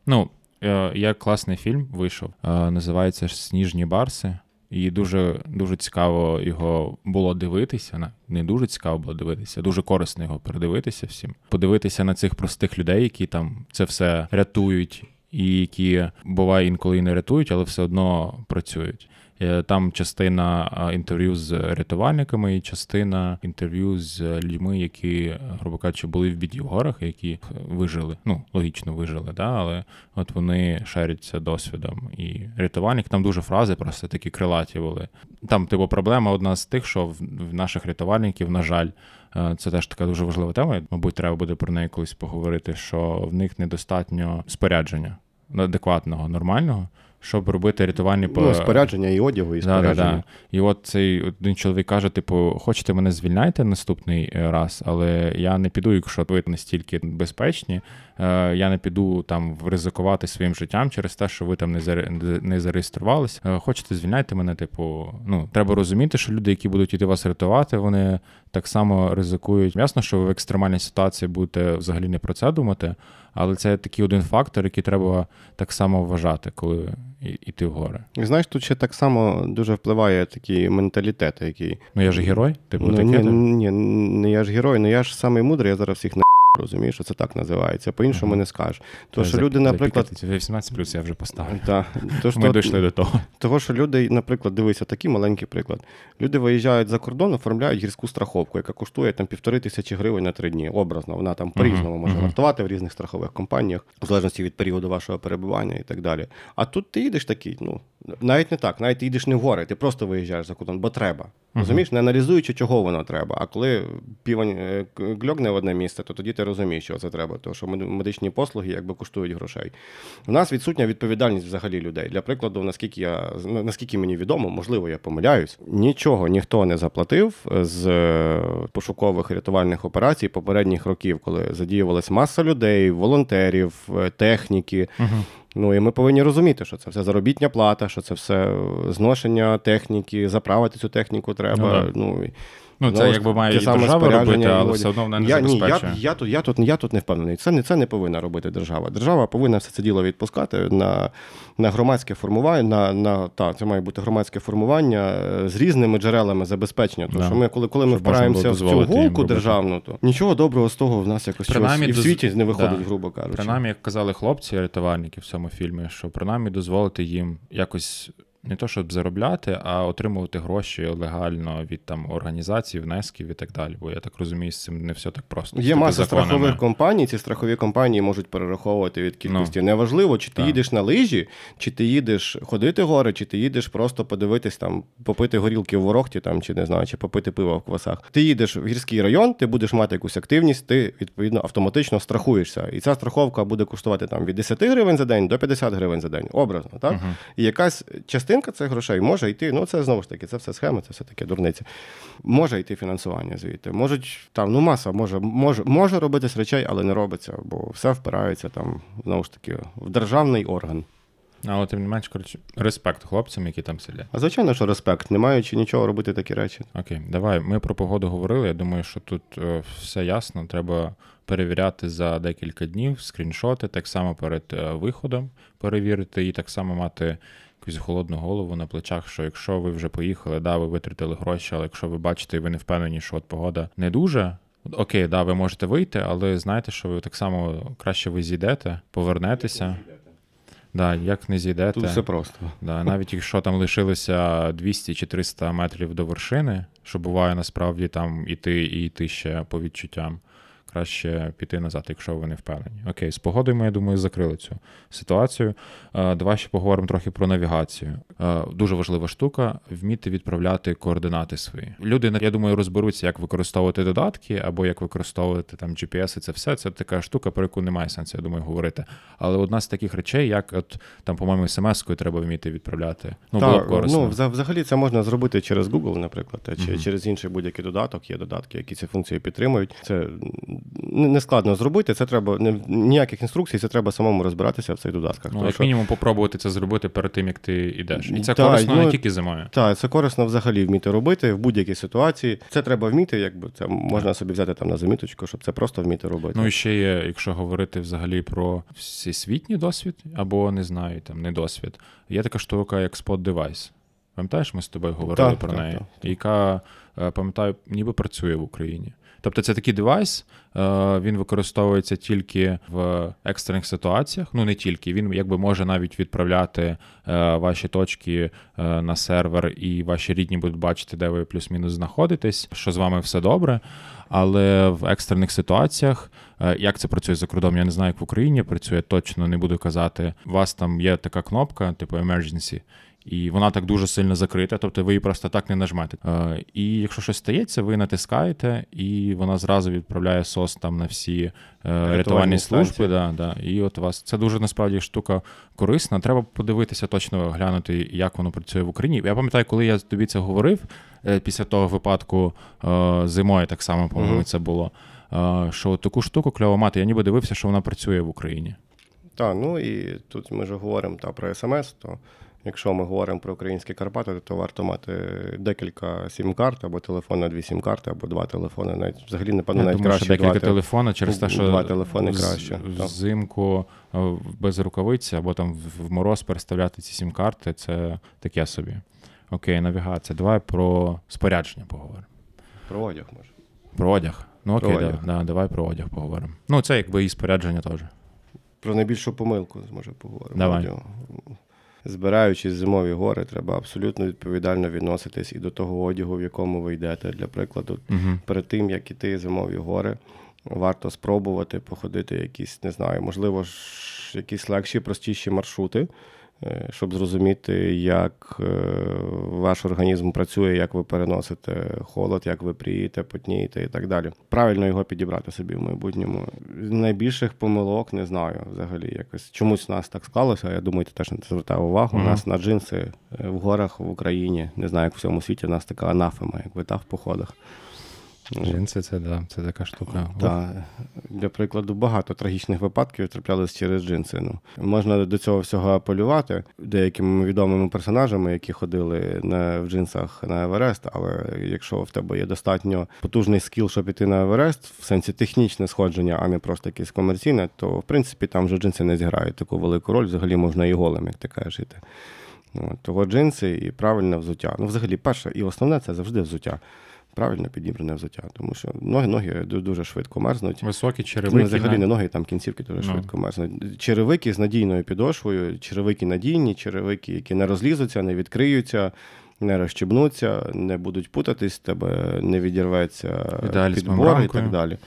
Ну, е, є класний фільм вийшов, е, називається Сніжні Барси. І дуже дуже цікаво його було дивитися. Не дуже цікаво було дивитися, дуже корисно його передивитися всім. Подивитися на цих простих людей, які там це все рятують, і які буває інколи і не рятують, але все одно працюють. Е, там частина інтерв'ю з рятувальниками, і частина інтерв'ю з людьми, які, грубо кажучи, були в біді в горах, які вижили. Ну, логічно вижили, да, але от вони шаряться досвідом. І рятувальник там дуже фрази, просто такі крилаті були. Там, типу, проблема одна з тих, що в наших рятувальників, на жаль, е, це теж така дуже важлива тема. Мабуть, треба буде про неї колись поговорити, що в них недостатньо спорядження адекватного, нормального щоб робити рятувальні Ну, спорядження і одягу, і спорядження. Да, да, да. І от цей один чоловік каже: типу, хочете мене звільняйте наступний е, раз, але я не піду, якщо ви настільки безпечні. Е, я не піду там ризикувати своїм життям через те, що ви там не зареєструвалися. Е, хочете звільняйте мене, типу, ну треба розуміти, що люди, які будуть іти вас рятувати, вони так само ризикують. Ясно, що ви в екстремальній ситуації будете взагалі не про це думати, але це такий один фактор, який треба так само вважати, коли йти в гори. Знаєш, тут ще так само дуже впливає такий менталітет, який. Ну я ж герой? Типу, ну, таке, ні, ні, не я ж герой, ну я ж самий мудрий, я зараз всіх не розумієш, що це так називається. По-іншому uh-huh. не скажеш. То, що люди, наприклад... 18 плюс я вже поставив. Так. То, що... Ми дійшли до того. Того, що люди, наприклад, дивися, такий маленький приклад. Люди виїжджають за кордон, оформляють гірську страховку, яка коштує там півтори тисячі гривень на три дні. Образно, вона там по-різному uh-huh. може uh-huh. вартувати в різних страхових компаніях, в залежності від періоду вашого перебування і так далі. А тут ти їдеш такий, ну. Навіть не так, навіть ти їдеш не в гори, ти просто виїжджаєш за кордон, бо треба. Uh-huh. Розумієш, не аналізуючи, чого воно треба. А коли півень е, гльогне в одне місце, то тоді ти розумієш, що це треба, тому що медичні послуги якби коштують грошей. У нас відсутня відповідальність взагалі людей. Для прикладу, наскільки я наскільки мені відомо, можливо, я помиляюсь, нічого ніхто не заплатив з е, пошукових рятувальних операцій попередніх років, коли задіювалась маса людей, волонтерів, е, техніки. Uh-huh. Ну і ми повинні розуміти, що це все заробітня плата, що це все зношення техніки, заправити цю техніку треба. Ну, ну Ну, це якби має і держава робити, але все одно вона не я, ні, я, я, тут я, тут, я тут не впевнений. Це не це не повинна робити держава. Держава повинна все це діло відпускати на на громадське формування. На, на, та, Це має бути громадське формування е, з різними джерелами забезпечення. Тому да. що ми, коли коли ми впираємося в цю голку державну, то нічого доброго з того в нас якось щось і в світі не виходить, да. грубо кажучи. Принаймні, як казали хлопці, рятувальники в цьому фільмі, що принаймні дозволити їм якось не то, щоб заробляти, а отримувати гроші легально від там організацій, внесків і так далі. Бо я так розумію, з цим не все так просто. Є маса законами. страхових компаній. Ці страхові компанії можуть перераховувати від кількості. Ну, Неважливо, чи ти так. їдеш на лижі, чи ти їдеш ходити гори, чи ти їдеш просто подивитись там, попити горілки в ворогті, там чи не знаю, чи попити пиво в квасах. Ти їдеш в гірський район, ти будеш мати якусь активність, ти відповідно автоматично страхуєшся. І ця страховка буде коштувати там від 10 гривень за день до 50 гривень за день. Образно, так? uh І якась частина частинка цих грошей може йти. Ну це знову ж таки, це все схема, це все таке дурниця. Може йти фінансування звідти. Можуть там, ну маса може може, може робитись речей, але не робиться, бо все впирається там знову ж таки в державний орган. Але тим не менш, коротше, респект хлопцям, які там сидять. А звичайно, що респект, не маючи нічого робити такі речі. Окей, давай. Ми про погоду говорили. Я думаю, що тут е, все ясно. Треба перевіряти за декілька днів скріншоти, так само перед е, виходом перевірити, і так само мати якусь холодну голову на плечах, що якщо ви вже поїхали, да, ви витратили гроші, але якщо ви бачите і ви не впевнені, що от погода не дуже. Окей, да, ви можете вийти, але знаєте, що ви так само краще ви зійдете, повернетеся. Да, Як не зійдете. Тут все просто. Да, Навіть якщо там лишилося 200 чи 300 метрів до вершини, що буває насправді там іти і йти ще по відчуттям краще піти назад, якщо ви не впевнені. Окей, з погодою ми, я думаю, закрили цю ситуацію. Давай ще поговоримо трохи про навігацію. Дуже важлива штука вміти відправляти координати свої. Люди, я думаю, розберуться, як використовувати додатки або як використовувати там GPS і це все. Це така штука, про яку немає сенсу, я думаю, говорити. Але одна з таких речей, як от там, по-моєму, смс-кою треба вміти відправляти. Ну, було б корисно. Ну, взагалі це можна зробити через Google, наприклад, чи uh-huh. через інший будь-який додаток. Є додатки, які ці функції підтримують. Це не складно зробити. Це треба не ніяких інструкцій, це треба самому розбиратися в цих додатках. Ну, як що... мінімум, попробувати це зробити перед тим, як ти йдеш. І це Та, корисно ну, не тільки зимою. Так, це корисно взагалі вміти робити в будь-якій ситуації. Це треба вміти, якби це можна собі взяти там на заміточку, щоб це просто вміти робити. Ну і ще є, якщо говорити взагалі про всесвітній досвід, або не знаю, там не досвід. Є така штука, як спот девайс. Пам'ятаєш, ми з тобою говорили Так, про так, неї, так. яка, пам'ятаю, ніби працює в Україні. Тобто це такий девайс, е, він використовується тільки в екстрених ситуаціях. Ну не тільки, він якби може навіть відправляти е, ваші точки е, на сервер, і ваші рідні будуть бачити, де ви плюс-мінус знаходитесь, що з вами все добре. Але в екстрених ситуаціях, е, як це працює за кордоном, я не знаю, як в Україні працює, точно не буду казати. У вас там є така кнопка, типу emergency, і вона так дуже сильно закрита, тобто ви її просто так не нажмете. Е, І якщо щось стається, ви натискаєте, і вона зразу відправляє сос там на всі е, рятувальні служби. Да, да. І от у вас це дуже насправді штука корисна. Треба подивитися, точно глянути, як воно працює в Україні. Я пам'ятаю, коли я тобі це говорив е, після того випадку е, зимою, так само, по-моєму, Мгм. це було. е, Що таку штуку кльово мати, я ніби дивився, що вона працює в Україні. Так, ну і тут ми вже говоримо та, про смс, то якщо ми говоримо про українські Карпати, то варто мати декілька сім-карт, або телефон на дві сім-карти, або два телефони. Навіть взагалі, напевно, Я навіть краще декілька два те- телефонів через те, що два телефони вз- краще, взимку е, без рукавиці або там в- мороз переставляти ці сім-карти, це таке собі. Окей, навігація. Давай про спорядження поговоримо. про одяг може. Про одяг. Ну Про окей, да, одяг. да, давай про одяг поговоримо. Ну, це якби і спорядження теж. Про найбільшу помилку може поговоримо. Давай. Збираючись зимові гори, треба абсолютно відповідально відноситись і до того одягу, в якому ви йдете. Для прикладу, Угу. перед тим як іти зимові гори, варто спробувати походити якісь, не знаю, можливо, якісь легші, простіші маршрути, щоб зрозуміти, як е, ваш організм працює, як ви переносите холод, як ви прієте, потнієте і так далі. Правильно його підібрати собі в майбутньому. Найбільших помилок не знаю взагалі. Якось чомусь у нас так склалося. Я думаю, ти теж на це звертав увагу. У нас на джинси е, в горах в Україні, не знаю, як в всьому світі, у нас така анафема, якби та в походах. Джинси це, да, це така штука. Та, для прикладу, багато трагічних випадків траплялись через джинси. Ну, можна до цього всього апелювати деякими відомими персонажами, які ходили на, в джинсах на Еверест, але якщо в тебе є достатньо потужний скіл, щоб піти на Еверест, в сенсі технічне сходження, а не просто якесь комерційне, то в принципі там вже джинси не зіграють таку велику роль. Взагалі можна і голим, як ти кажеш, іти. Того джинси і правильне взуття. Ну, взагалі, перше і основне це завжди взуття. Правильно підібране взуття, тому що ноги, ноги дуже швидко мерзнуть. Високі Ну, черевики. взагалі не ноги, там кінцівки дуже Ну. швидко мерзнуть. Черевики з надійною підошвою, черевики надійні, черевики, які не розлізуться, не відкриються, не розчебнуться, не будуть путатись, тебе не відірветься Ідеалі підбор і так далі.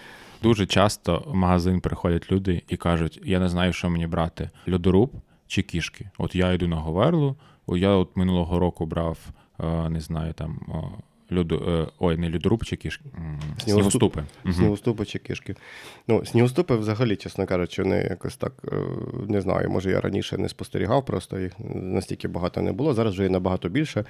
Дуже часто в магазин приходять люди і кажуть: я не знаю, що мені брати: льодоруб чи кішки. От я йду на Говерлу, я от минулого року брав, е, не знаю, там. О, е, ой, не кішки. м, Снігоступи. Снігоступи чи кишки. Ну, снігоступи, взагалі, чесно кажучи, вони якось так е, не знаю. Може, я раніше не спостерігав, просто їх настільки багато не було. Зараз вже є набагато більше.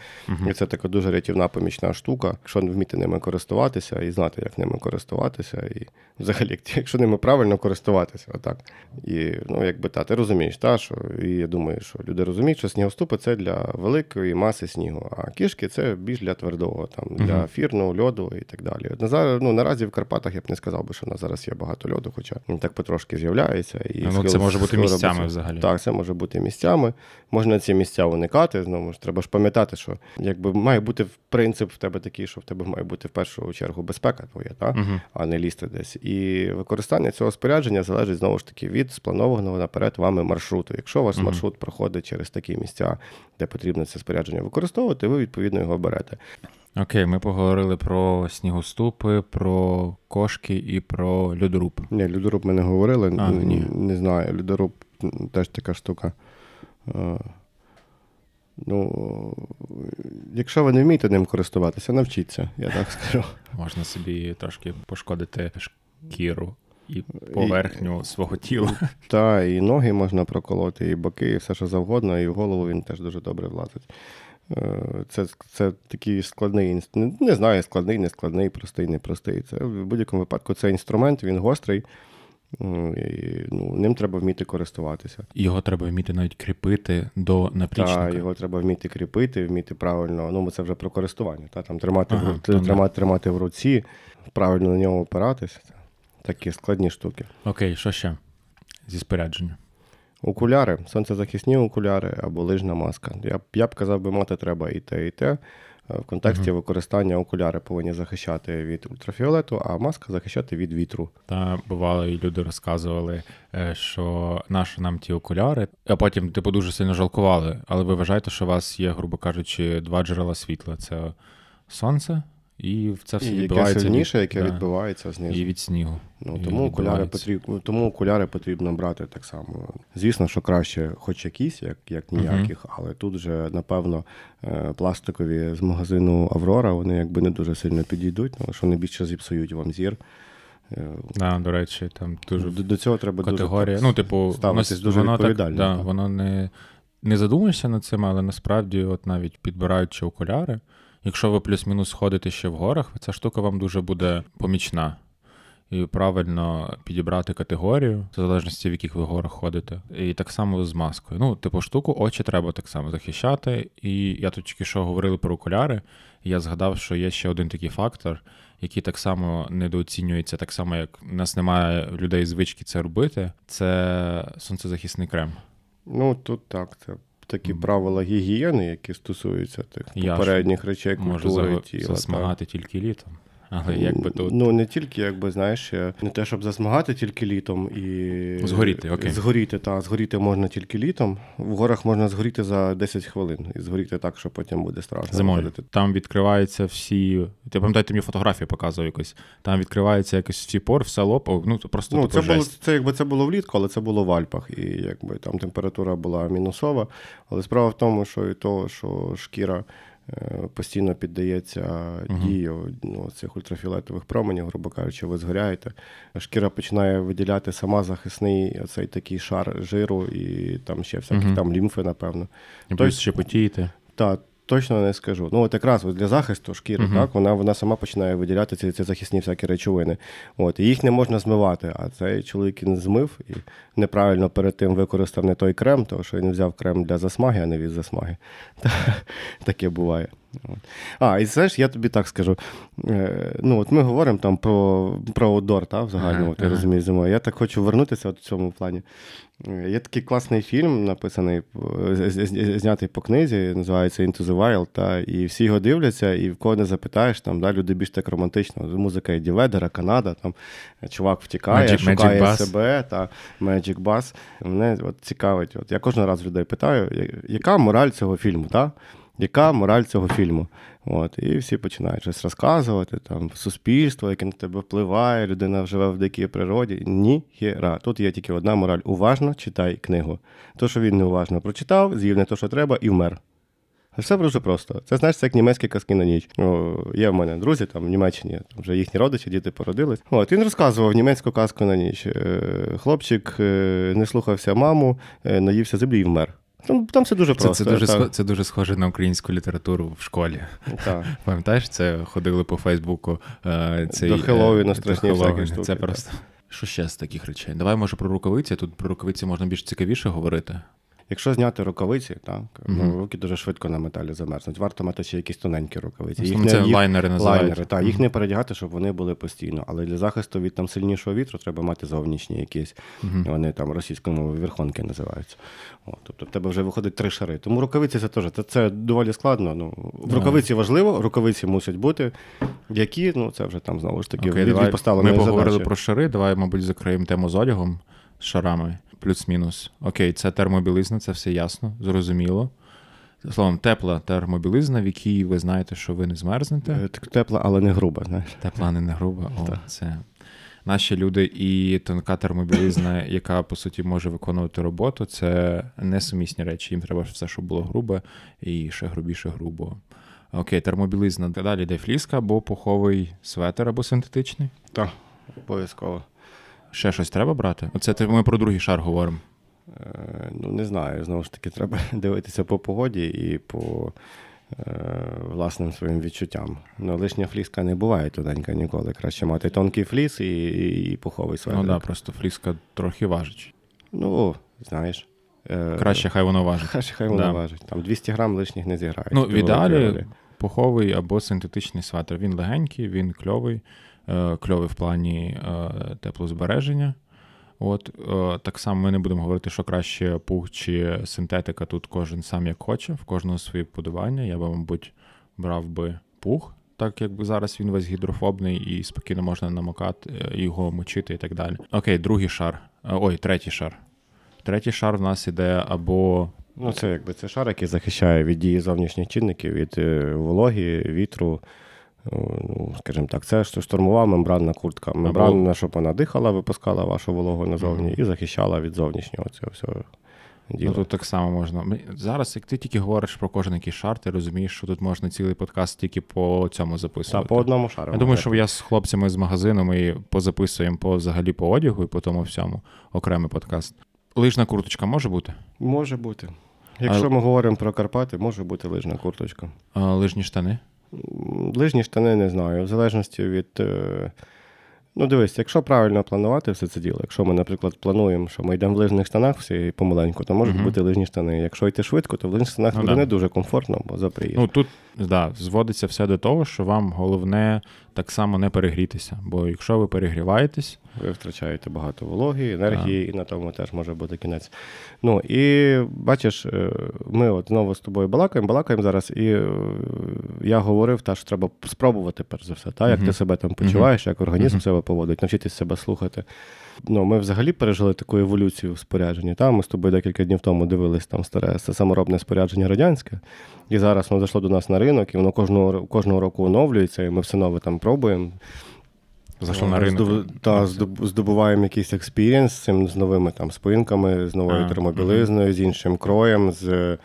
І це така дуже рятівна помічна штука. Якщо вміти ними користуватися і знати, як ними користуватися, і взагалі, якщо ними правильно користуватися, отак. І ну, якби та, ти розумієш, та, що і я думаю, що люди розуміють, що снігоступи це для великої маси снігу, а кішки це більш для твердого, там, для фірну, льоду і так далі. На зараз, ну, наразі в Карпатах я б не сказав би, що на зараз є багато льоду, хоча він так потрошки з'являється. І Ну, схил- це може бути місцями робиться. взагалі. Так, це може бути місцями. Можна ці місця уникати. Знову ж треба ж пам'ятати, що якби має бути принцип в тебе такий, що в тебе має бути в першу чергу безпека твоя, та? Мгм. а не лізти десь. І використання цього спорядження залежить знову ж таки від спланованого наперед вами маршруту. Якщо ваш Мгм. маршрут проходить через такі місця, де потрібно це спорядження використовувати, ви відповідно його берете. Окей, ми поговорили про снігоступи, про кошки і про льодоруб. Ні, людоруб ми не говорили. А, Н- ні. Не знаю, людоруб теж така штука. Е, Ну, якщо ви не вмієте ним користуватися, навчіться, я так [laughs] скажу. Можна собі трошки пошкодити шкіру і поверхню свого тіла. Та і ноги можна проколоти, і боки, і все що завгодно, і в голову він теж дуже добре влазить. Е, це це такий складний не знаю, складний, не складний, простий, не простий. Це в будь-якому випадку це інструмент, він гострий. І, ну, Ним треба вміти користуватися. Його треба вміти навіть кріпити до наплічника. Так, його треба вміти кріпити, вміти правильно. Ну, це вже про користування. Та, там Тримати ага, в, тримати, тримати в руці, правильно на нього опиратися. Такі складні штуки. Окей, що ще зі спорядження? Окуляри, сонцезахисні окуляри або лижна маска. Я я б казав би, мати треба і те, і те. Е, в контексті uh-huh. використання окуляри повинні захищати від ультрафіолету, а маска захищати від вітру. Та бувало, і люди розказували, е, що наші нам ті окуляри, а потім типу дуже сильно жалкували. Але ви вважаєте, що у вас є, грубо кажучи, два джерела світла: це сонце. І це все і яке сильніше, яке да. відбивається знизу. І від снігу. Ну, і Тому окуляри потрібно тому окуляри потрібно брати так само. Звісно, що краще, хоч якісь, як як ніяких, uh-huh. але тут вже, напевно, е, пластикові з магазину Аврора вони якби не дуже сильно підійдуть, тому що вони більше зіпсують вам зір. Е, да, До речі, там дуже до, до цього треба категорія. Дуже, ну, типу, ставитись дуже воно відповідально. Так, да, Воно не не задумуєшся над цим, але насправді, от навіть підбираючи окуляри. Якщо ви плюс-мінус ходите ще в горах, ця штука вам дуже буде помічна. І правильно підібрати категорію, в залежності в яких ви горах ходите. І так само з маскою. Ну, типу, штуку, очі треба так само захищати. І я тут тільки що говорили про окуляри, і я згадав, що є ще один такий фактор, який так само недооцінюється, так само, як у нас немає людей звички це робити. Це сонцезахисний крем. Ну, тут так, це такі правила гігієни, які стосуються тих попередніх речей культури можу тіла. засмагати тільки літом. Але якби тут... Ну, не тільки, якби, знаєш, не те, щоб засмагати тільки літом і. Згоріти, окей. Згоріти, так, згоріти можна тільки літом. В горах можна згоріти за 10 хвилин. І згоріти так, що потім буде страшно. Зимою. Там відкриваються всі. Ти пам'ятаєте, мені фотографію показував якось. Там відкривається якось всі пор, все лоб, ну просто ну, це було це, якби це було влітку, але це було в Альпах. І якби там температура була мінусова. Але справа в тому, що і того, що шкіра. Е, постійно піддається дію ну, цих ультрафіолетових променів, грубо кажучи, ви згоряєте. Шкіра починає виділяти сама захисний цей такий шар жиру і там ще всяких uh-huh. там лімфи, напевно. І Тобто, ще потієте. Так, Точно не скажу. Ну, от якраз для захисту шкіри, uh-huh. так, вона вона сама починає виділяти ці ці захисні всякі речовини. От, І їх не можна змивати. А цей чоловік він змив і неправильно перед тим використав не той крем, тому що він взяв крем для засмаги, а не від засмаги. [laughs] Таке буває. А, і знаєш, я тобі так скажу. Е, ну, от Ми говоримо там про про аудор, та, в загальному, ага, ти розумієш, зимою. Я так хочу вернутися от в цьому плані. Е, є такий класний фільм, написаний, знятий по книзі, називається Into the Wild, та, і всі його дивляться, і в кого не запитаєш, там, да, люди більш так романтично. Музика Еді Ведера, Канада, там чувак втікає, Magic, шукає Magic себе, та Magic Bass. Мене от, цікавить. От, Я кожен раз людей питаю, яка мораль цього фільму? Та? Яка мораль цього фільму. От, І всі починають щось розказувати, там, суспільство, яке на тебе впливає, людина живе в дикій природі. Ні, хіра. Тут є тільки одна мораль. Уважно читай книгу. То, що він неуважно прочитав, з'їв не то, що треба, і вмер. Все дуже просто. Це знаєш, це як німецькі казки на ніч. О, Є в мене друзі там в Німеччині, там вже їхні родичі, діти породились. От він розказував німецьку казку на ніч. Е, хлопчик е, не слухався маму, е, наївся землі і вмер. Там там все дуже просто. Це це, дуже схоже, це дуже схоже на українську літературу в школі. Так. [laughs] Пам'ятаєш, це ходили по Фейсбуку. Е, цей, До Хеллоуіна страшні всякі штуки. Це просто. Що ще з таких речей? Давай, може, про рукавиці. Тут про рукавиці можна більш цікавіше говорити. Якщо зняти рукавиці, так uh-huh. руки дуже швидко на металі замерзнуть. Варто мати ще якісь тоненькі рукавиці. Їх це їх, лайнери називають. Лайнери, так. Їх не передягати, щоб вони були постійно. Але для захисту від там сильнішого вітру треба мати зовнішні якісь. Uh-huh. Вони там російською мовою верхонки називаються. О, тобто в тебе вже виходить три шари. Тому рукавиці це теж це, це доволі складно. Ну, В рукавиці важливо, рукавиці мусять бути. Які, ну це вже там знову ж таки okay, давай. Ми поговорили задачі. про шари. Давай, мабуть, закриємо тему з одягом з шарами плюс-мінус. Окей, це термобілизна, це все ясно, зрозуміло. Словом, тепла термобілизна, в якій ви знаєте, що ви не змерзнете. Е, тепла, але не груба. знаєш. Тепла, але не груба. О, це Наші люди і тонка термобілизна, яка по суті може виконувати роботу, це несумісні речі. Їм треба все, щоб було грубе, і ще грубіше грубо. Окей, термобілизна. Далі йде фліска або пуховий светер, або синтетичний. Так, обов'язково. Ще щось треба брати? Оце ми про другий шар говоримо. Е, ну, не знаю. Знову ж таки, треба [laughs] дивитися по погоді і по власним своїм відчуттям. Ну, лишня фліска не буває тоненька ніколи. Краще мати тонкий фліс і і, і пуховий. Ну так, да, просто фліска трохи важить. Ну, знаєш. Е, краще хай воно важить. [laughs] Краще хай воно да. важить. Там 200 грам лишніх не зіграють. Ну, в ідеалі пуховий або синтетичний светр. Він легенький, він кльовий, е, кльовий в плані теплозбереження. От так само ми не будемо говорити, що краще пух чи синтетика. Тут кожен сам як хоче, в кожного свої вподобання. Я би, мабуть, брав би пух, так якби зараз він весь гідрофобний і спокійно можна намокати, е, його мочити і так далі. Окей, другий шар. Е, ой, третій шар. Третій шар в нас іде або. Ну, це якби це шар, який захищає від дії зовнішніх чинників, від е, вологі, вітру. Ну, скажімо так, це штурмова мембранна куртка. Мембранна, щоб вона дихала, випускала вашу вологу назовні і захищала від зовнішнього цього всього. Діло. Ну, Тут так само можна. Зараз, як ти тільки говориш про кожен який шар, ти розумієш, що тут можна цілий подкаст тільки по цьому записувати. Так, по одному шару. Я думаю, що я з хлопцями з магазину ми позаписуємо по взагалі по одягу і по тому всьому окремий подкаст. Лижна курточка може бути? Може бути. Якщо а... ми говоримо про Карпати, може бути лижна курточка. А Лижні штани? Лижні штани не знаю. В залежності від. Е, ну, дивись, якщо правильно планувати все це діло, якщо ми, наприклад, плануємо, що ми йдемо в лижних штанах всі помаленьку, то можуть uh-huh. бути лижні штани. Якщо йти швидко, то в лижних штанах ну, буде да. не дуже комфортно, бо за приїзд. Ну тут да, зводиться все до того, що вам головне так само не перегрітися. Бо якщо ви перегріваєтесь, ви втрачаєте багато вологи, енергії, yeah. і на тому теж може бути кінець. Ну і бачиш, е, ми от знову з тобою балакаємо, балакаємо зараз, і е, я говорив, та, що треба спробувати перш за все, та, як uh-huh. ти себе там почуваєш, uh-huh. як організм uh-huh. себе поводить, навчитися себе слухати. Ну, Ми взагалі пережили таку еволюцію в спорядженні. Та? Ми з тобою декілька днів тому дивились там старе саморобне спорядження радянське. І зараз воно зайшло до нас на ринок, і воно кожного кожного року оновлюється, і ми все нове там пробуємо. Зайшло на ринок. Та, здобуваємо якийсь experience з цим з новими там спинками, з новою термобілизною, з іншим кроєм. з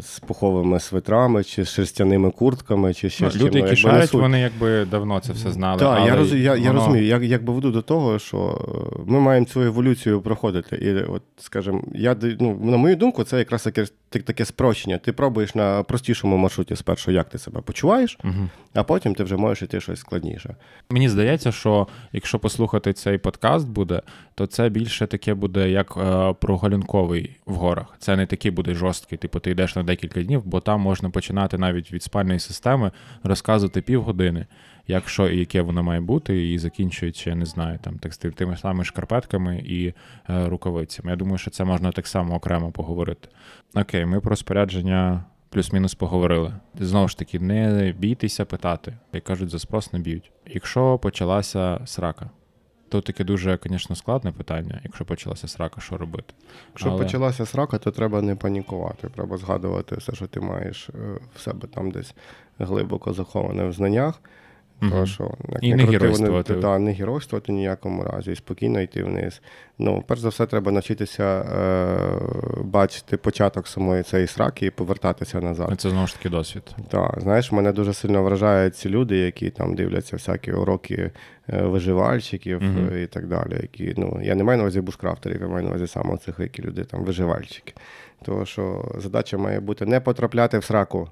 з пуховими свитрами, чи з шерстяними куртками, чи ще ну, з Люди, які шарять, вони якби давно це все знали. Так, але я роз, я, воно... я розумію, як якби веду до того, що ми маємо цю еволюцію проходити. І, от, скажімо, я ну, на мою думку, це якраз таке таке спрощення. Ти пробуєш на простішому маршруті спершу, як ти себе почуваєш, угу. А потім ти вже можеш іти щось складніше. Мені здається, що якщо послухати цей подкаст буде, то це більше таке буде як е, прогулянковий в горах. Це не такий буде жорсткий, типу ти йдеш на декілька днів, бо там можна починати навіть від спальної системи розказувати півгодини, як що і яке воно має бути, і закінчуючи, я не знаю, там так тими самими шкарпетками і е, рукавицями. Я думаю, що це можна так само окремо поговорити. Окей, ми про спорядження. Плюс-мінус поговорили. Знову ж таки, не бійтеся питати. Як кажуть, за спрос не б'ють. Якщо почалася срака, то таке дуже, звісно, складне питання, якщо почалася срака, що робити. Якщо Але... почалася срака, то треба не панікувати. Треба згадувати все, що ти маєш е, в себе там десь глибоко заховане в знаннях. Угу. То, що, як і не, геройствувати. Та, не геройствувати ніякому разі, і спокійно йти вниз. Ну, перш за все, треба навчитися е, бачити початок самої цієї сраки і повертатися назад. Це знову ж таки досвід. Так, знаєш, мене дуже сильно вражають ці люди, які там дивляться всякі уроки е, виживальщиків угу. і так далі. Які, ну, Я не маю на увазі бушкрафтерів, я маю на увазі саме цих які люди там виживальщики. Тому що задача має бути не потрапляти в сраку.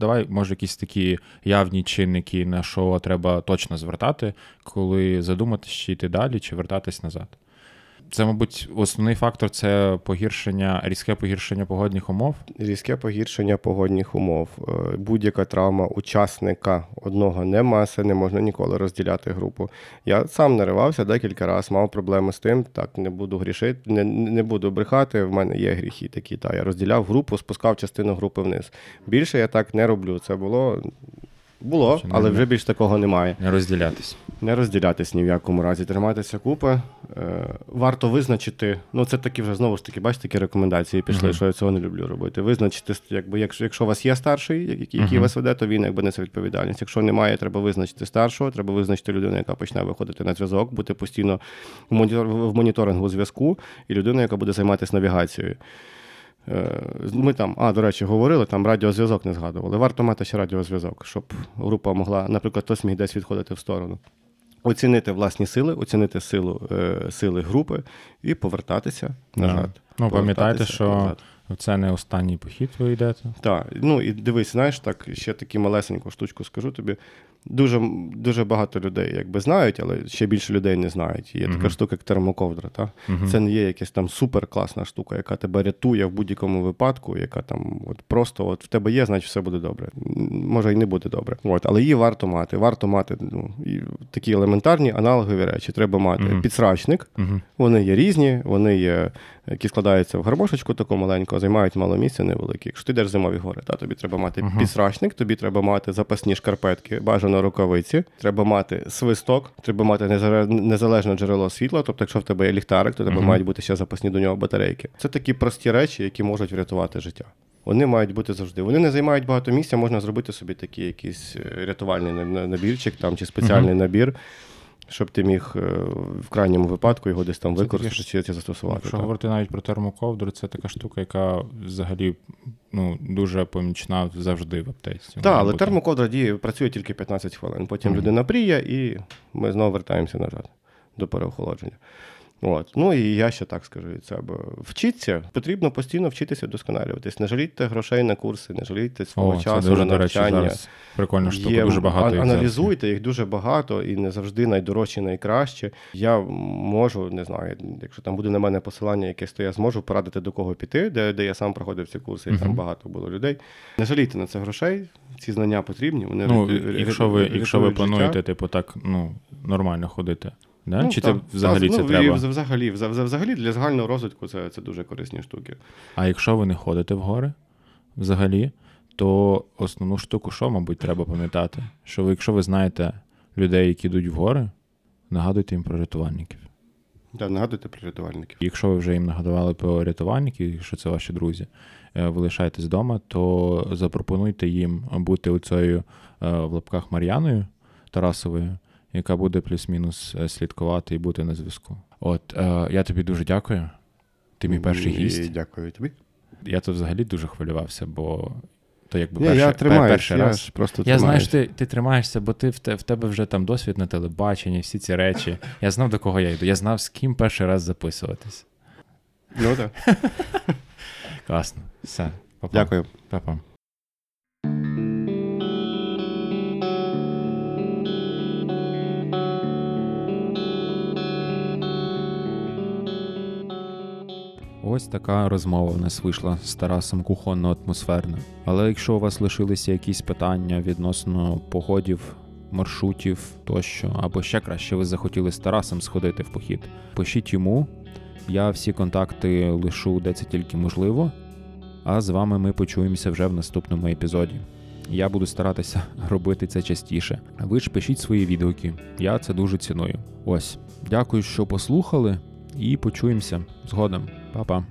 Давай, може, якісь такі явні чинники, на що треба точно звертати, коли задуматись, чи йти далі, чи вертатись назад. Це, мабуть, основний фактор це погіршення, різке погіршення погодних умов. Різке погіршення погодних умов. Е, будь-яка травма учасника одного не маси, не можна ніколи розділяти групу. Я сам наривався декілька разів, мав проблеми з тим. Так, не буду грішити, не не буду брехати. В мене є гріхи такі. Та я розділяв групу, спускав частину групи вниз. Більше я так не роблю. Це було було, але вже більш такого немає. Не розділятись. Не розділятись ні в якому разі. Триматися купи. Е, варто визначити. Ну, це такі вже знову ж таки, бачите, такі рекомендації пішли, uh-huh. що я цього не люблю робити. Визначити, якби, якщо якщо у вас є старший, який uh-huh. вас веде, то він якби несе відповідальність. Якщо немає, треба визначити старшого, треба визначити людину, яка почне виходити на зв'язок, бути постійно в моніторингу зв'язку, і людину, яка буде займатися навігацією. Е, ми там, а, до речі, говорили, там радіозв'язок не згадували. Варто мати ще радіозв'язок, щоб група могла, наприклад, хтось міг десь відходити в сторону. Оцінити власні сили, оцінити силу е, сили групи і повертатися назад. Ну, пам'ятайте, що назад. Це не останній похід ви йдете? Так, ну і дивись, знаєш, так ще таку малесеньку штучку скажу тобі. Дуже дуже багато людей якби знають, але ще більше людей не знають. Є Мгм. така штука, як термоковдра. Та? Мгм. Це не є якась там суперкласна штука, яка тебе рятує в будь-якому випадку, яка там от просто от в тебе є, значить все буде добре. Може і не буде добре. От, але її варто мати. Варто мати ну, і такі елементарні аналогові речі. Треба мати Мгм. підсрачник. Вони є різні, вони є, які складаються в гармошечку таку маленьку, займають мало місця невелике. Якщо ти йдеш зимові гори, та, тобі треба мати Мгм. підсрачник, тобі треба мати запасні шкарпетки, бажано рукавиці, треба мати свисток, треба мати незалежне джерело світла. Тобто, якщо в тебе є ліхтарик, то тебе Мгм. мають бути ще запасні до нього батарейки. Це такі прості речі, які можуть врятувати життя. Вони мають бути завжди. Вони не займають багато місця, можна зробити собі такий якийсь е, рятувальний на- на- набірчик там, чи спеціальний набір, щоб ти міг е, в крайньому випадку його десь там використати чи, це застосувати. Якщо так. говорити навіть про термоковдру, це така штука, яка взагалі ну, дуже помічна завжди в аптеці. Так, але бути. термоковдра діє, працює тільки 15 хвилин. Потім Мгм. людина пріє, і ми знову вертаємося назад до переохолодження. От. Ну і я ще так скажу від себе. Вчіться, потрібно постійно вчитися вдосконалюватись. Не жалійте грошей на курси, не жалійте свого О, це часу дуже, на до речі, навчання. зараз прикольна штука, Є, дуже багато. зараз. аналізуйте, їх дуже багато і не завжди найдорожчі, найкраще. Я можу, не знаю, якщо там буде на мене посилання якесь, то я зможу порадити до кого піти, де, де я сам проходив ці курси, і там багато було людей. Не жалійте на це грошей, ці знання потрібні. Вони Ну, рятують- якщо ви, рятують якщо ви життя. плануєте, типу, так ну, нормально ходити. Да? Ну, Чи так. це взагалі Та, це ну, треба? Взагалі, вз- вз- взагалі для загального розвитку це, це дуже корисні штуки. А якщо ви не ходите в гори взагалі, то основну штуку, що, мабуть, треба пам'ятати? Що ви, якщо ви знаєте людей, які йдуть в гори, нагадуйте їм про рятувальників. Да, нагадуйте про рятувальників. Якщо ви вже їм нагадували про рятувальників, якщо це ваші друзі, е, ви лишаєтесь вдома, то запропонуйте їм бути оцею е, в лапках Мар'яною Тарасовою, яка буде плюс-мінус е, слідкувати і бути на зв'язку. От е, я тобі дуже дякую. Ти мій перший І гість. Дякую тобі. Я тут взагалі дуже хвилювався, бо то якби перший, я тримаюсь, перший я раз. просто Я знаю, що ти, ти тримаєшся, бо ти в, те, в тебе вже там досвід на телебаченні, всі ці речі. Я знав, до кого я йду. Я знав, з ким перший раз записуватись. Ну, так. [laughs] Класно. Все. Па-па. Дякую. Па-па. Ось така розмова в нас вийшла з Тарасом кухонно атмосферна. Але якщо у вас лишилися якісь питання відносно погодів, маршрутів тощо, або ще краще ви захотіли з Тарасом сходити в похід, пишіть йому. Я всі контакти лишу, де це тільки можливо. А з вами ми почуємося вже в наступному епізоді. Я буду старатися [laughs] робити це частіше. Ви ж пишіть свої відгуки. Я це дуже ціную. Ось, дякую, що послухали, і почуємося згодом. Па-па.